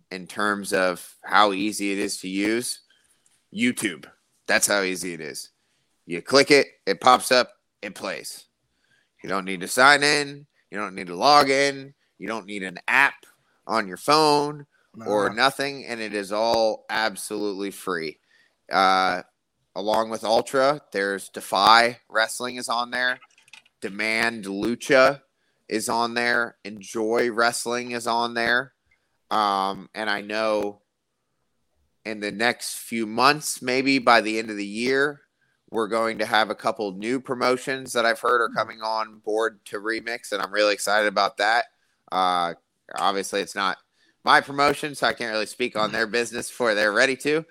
in terms of how easy it is to use. YouTube, that's how easy it is. You click it, it pops up, it plays. You don't need to sign in, you don't need to log in, you don't need an app on your phone or nothing, and it is all absolutely free. Uh, along with Ultra, there's Defy Wrestling is on there, Demand Lucha is on there, Enjoy Wrestling is on there, um, and I know in the next few months, maybe by the end of the year, we're going to have a couple new promotions that I've heard are coming on board to remix, and I'm really excited about that. Uh, obviously, it's not my promotion, so I can't really speak on their business before they're ready to.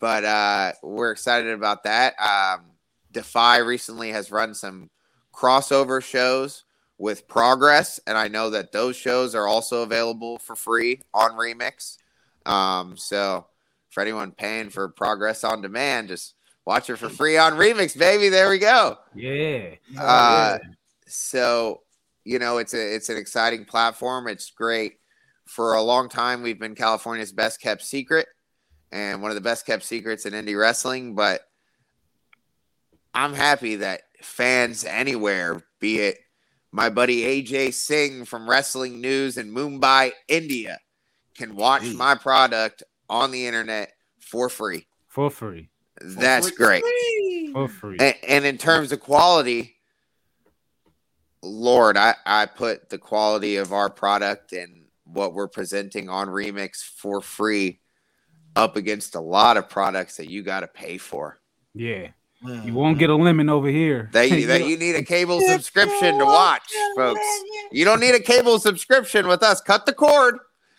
But uh, we're excited about that. Um, Defy recently has run some crossover shows with Progress, and I know that those shows are also available for free on Remix. Um, so for anyone paying for Progress on demand, just watch it for free on Remix, baby. There we go. Yeah. Uh, so you know it's a it's an exciting platform it's great for a long time we've been california's best kept secret and one of the best kept secrets in indie wrestling but i'm happy that fans anywhere be it my buddy aj singh from wrestling news in mumbai india can watch Jeez. my product on the internet for free For free. that's great For free. and, and in terms of quality, Lord, I, I put the quality of our product and what we're presenting on Remix for free up against a lot of products that you got to pay for. Yeah. You won't get a lemon over here. That you, that you need a cable subscription to watch, folks. You don't need a cable subscription with us. Cut the cord.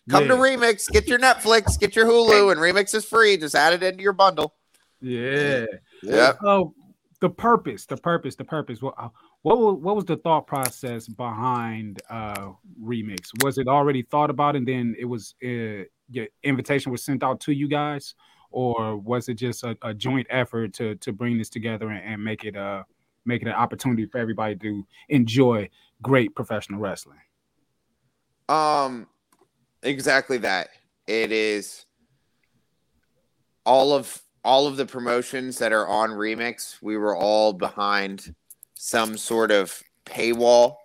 Come to Remix. Get your Netflix. Get your Hulu, and Remix is free. Just add it into your bundle. Yeah. Yep. Oh, the purpose, the purpose, the purpose. What, uh, what what was the thought process behind uh remix? Was it already thought about and then it was uh, your invitation was sent out to you guys, or was it just a, a joint effort to to bring this together and, and make it uh make it an opportunity for everybody to enjoy great professional wrestling? Um, exactly that. It is all of all of the promotions that are on Remix. We were all behind some sort of paywall,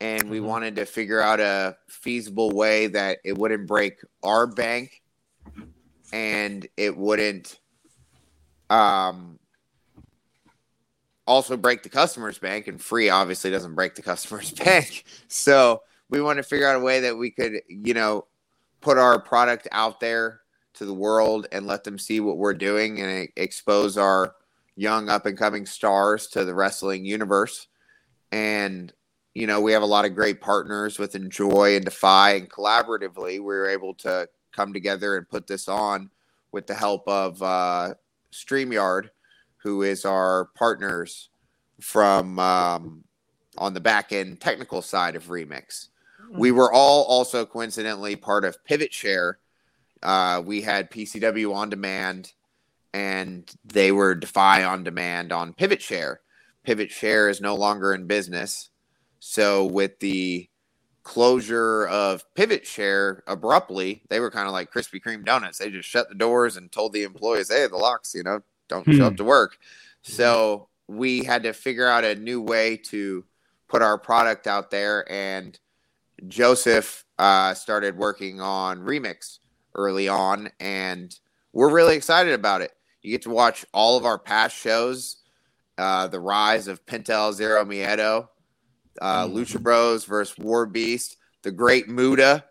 and we wanted to figure out a feasible way that it wouldn't break our bank, and it wouldn't um also break the customer's bank and free obviously doesn't break the customer's bank so we want to figure out a way that we could, you know, put our product out there to the world and let them see what we're doing and expose our young up and coming stars to the wrestling universe. And, you know, we have a lot of great partners with Enjoy and Defy, and collaboratively, we were able to come together and put this on with the help of uh, StreamYard, who is our partners from um, on the back end technical side of Remix. We were all also coincidentally part of Pivot Share. Uh, we had PCW on demand, and they were Defy on demand on Pivot Share. Pivot Share is no longer in business, so with the closure of Pivot Share abruptly, they were kind of like Krispy Kreme donuts. They just shut the doors and told the employees, "Hey, the locks, you know, don't show up to work." So we had to figure out a new way to put our product out there and Joseph uh, started working on Remix early on, and we're really excited about it. You get to watch all of our past shows, uh, the rise of Penta El Zero Miedo, uh, Lucha Bros versus War Beast, the Great Muta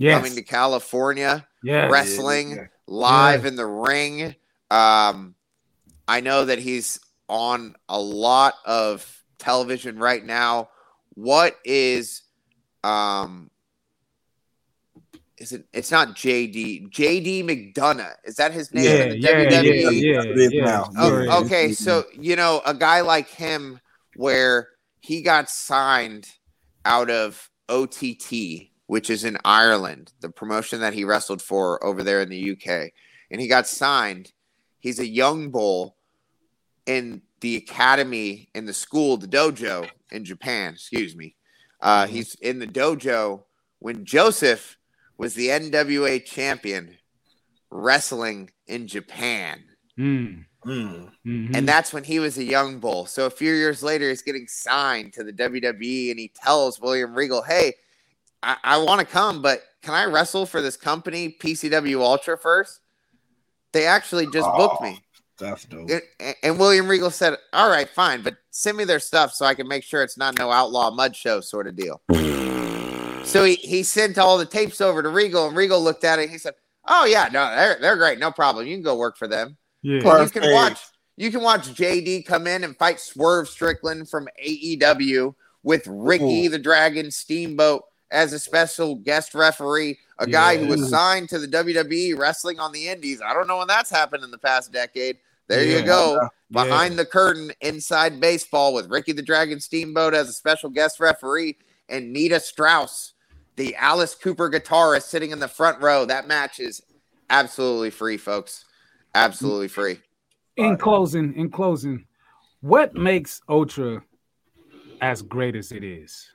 Yes. coming to California, yes. wrestling Yeah. live in the ring. Um, I know that he's on a lot of television right now. What is um is it it's not JD JD McDonagh is that his name Yeah, in the yeah, yeah, WWE? yeah, It is yeah. Oh, yeah. okay, so you know a guy like him, where he got signed out of OTT, which is in Ireland, the promotion that he wrestled for over there in the UK, and he got signed. He's a young bull in the academy in the school, the dojo in Japan. Excuse me. Uh, He's in the dojo when Joseph was the NWA champion wrestling in Japan. Mm, Mm. mhm. And that's when he was a young bull. So a few years later, he's getting signed to the WWE and he tells William Regal, Hey, I, I want to come, but can I wrestle for this company, PCW Ultra, first? They actually just booked me. That's dope. And, and William Regal said, All right, fine, but send me their stuff so I can make sure it's not no outlaw mud show sort of deal. so he, he sent all the tapes over to Regal, and Regal looked at it and he said, Oh, yeah, no, they're, they're great. No problem. You can go work for them. Yeah. Well, you can watch you can watch JD come in and fight Swerve Strickland from AEW with Ricky Ooh. the Dragon Steamboat as a special guest referee, a guy who was signed to the WWE wrestling on the Indies. I don't know when that's happened in the past decade. There Yeah. you go. Yeah. Behind the curtain, inside baseball with Ricky the Dragon Steamboat as a special guest referee and Nita Strauss, the Alice Cooper guitarist, sitting in the front row. That match is absolutely free, folks. Absolutely free. in closing, in closing, what makes Ultra as great as it is?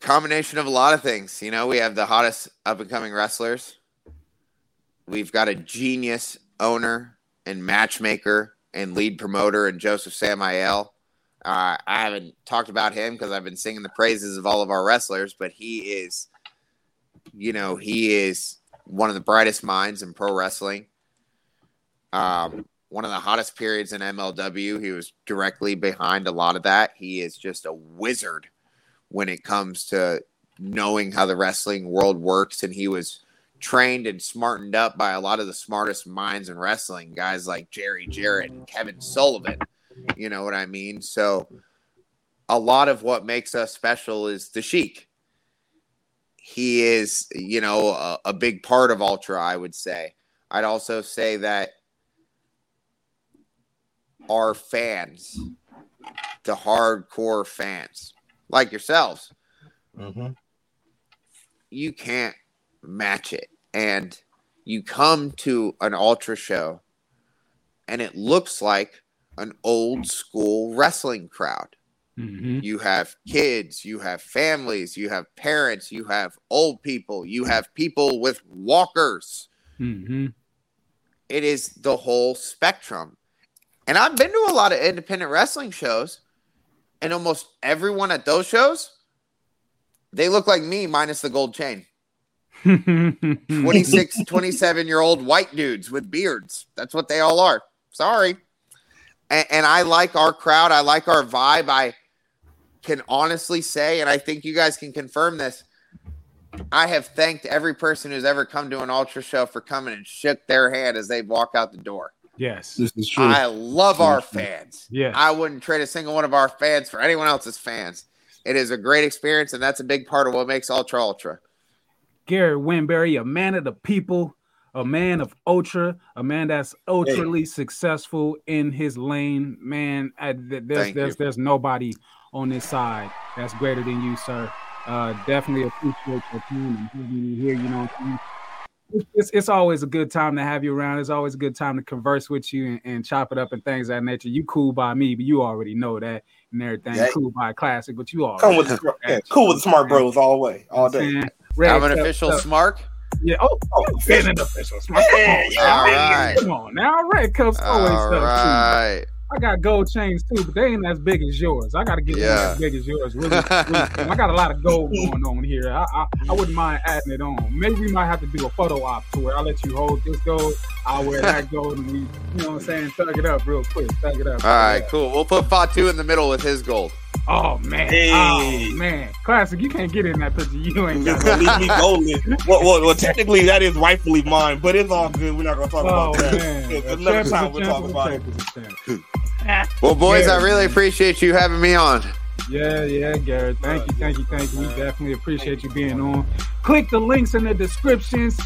combination of a lot of things. You know, we have the hottest up and coming wrestlers. We've got a genius owner and matchmaker and lead promoter and Joseph Samael. Uh, I haven't talked about him because I've been singing the praises of all of our wrestlers, but he is, you know, he is one of the brightest minds in pro wrestling. Um, one of the hottest periods in MLW. He was directly behind a lot of that. He is just a wizard when it comes to knowing how the wrestling world works. And he was trained and smartened up by a lot of the smartest minds in wrestling, guys like Jerry Jarrett and Kevin Sullivan. You know what I mean? So, a lot of what makes us special is the Sheik. He is, you know, a, a big part of Ultra, I would say. I'd also say that our fans, the hardcore fans, like yourselves, Mm-hmm. you can't match it. And you come to an ultra show and it looks like an old school wrestling crowd. Mhm. You have kids, you have families, you have parents, you have old people, you have people with walkers. Mhm. It is the whole spectrum. And I've been to a lot of independent wrestling shows, and almost everyone at those shows, they look like me minus the gold chain. 26, 27 year old white dudes with beards. That's what they all are. Sorry. And, and I like our crowd. I like our vibe. I can honestly say, and I think you guys can confirm this. I have thanked every person who's ever come to an ultra show for coming and shook their hand as they walk out the door. yes. This is true. I love our fans. Yes. I wouldn't trade a single one of our fans for anyone else's fans. It is a great experience, and that's a big part of what makes Ultra Ultra. Gary Winberry, a man of the people, a man of ultra, a man that's ultrally successful in his lane. Man, I, there's Thank there's you. there's nobody on this side that's greater than you, sir. Uh, definitely appreciate your time and having you here. You know, what I'm saying? It's- it's it's always a good time to have you around. It's always a good time to converse with you and, and chop it up and things of that nature. You cool by me, but you already know that and everything. Yeah. Cool by Klassick, but you all Come with the yeah, cool with the smark bros all the way, all day. I'm an official smart. Yeah. Oh, Oh, been an official smart. Yeah, Come on, yeah, now. all right. Come on now. Red Cups always All stuff right. I got gold chains too, but they ain't as big as yours. I got to get Yeah. as big as yours. Really, really. I got a lot of gold going on here. I, I I wouldn't mind adding it on. Maybe we might have to do a photo op to where I'll let you hold this gold, I'll wear that gold, and we, you know what I'm saying, thug it up real quick. Thug it up. All right, cool. We'll put Fatu in the middle with his gold. Oh man. Hey. Oh man. Klassick. You can't get in that picture. You ain't Just got gonna leave me golden. Well, well, well, technically that is rightfully mine, but it's all good. We're not gonna talk Oh about that. man. It's A Another champ is a time we'll talk about it. champ is a champ. Well, boys, Yeah, I really man. appreciate you having me on. Yeah, yeah, Garrett. Thank uh, you, thank you, thank you. We definitely appreciate you being on. Click the links in the descriptions.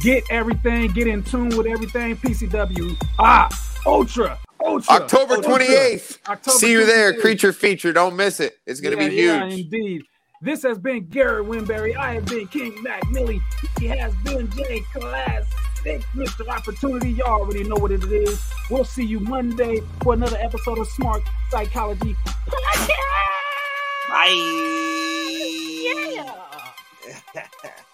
Get everything. Get in tune with everything. PCW. Ah, Ultra. Ultra. October Ultra. 28th. October See you there. Creature feature. Don't miss it. It's going to Yeah, be yeah, huge. indeed. This has been Garrett Winberry. I have been King Mac Milli. He has been J Klassick, Mr. Opportunity. Y'all already know what it is. We'll see you Monday for another episode of Smark Psychology Podcast. Bye. Yeah.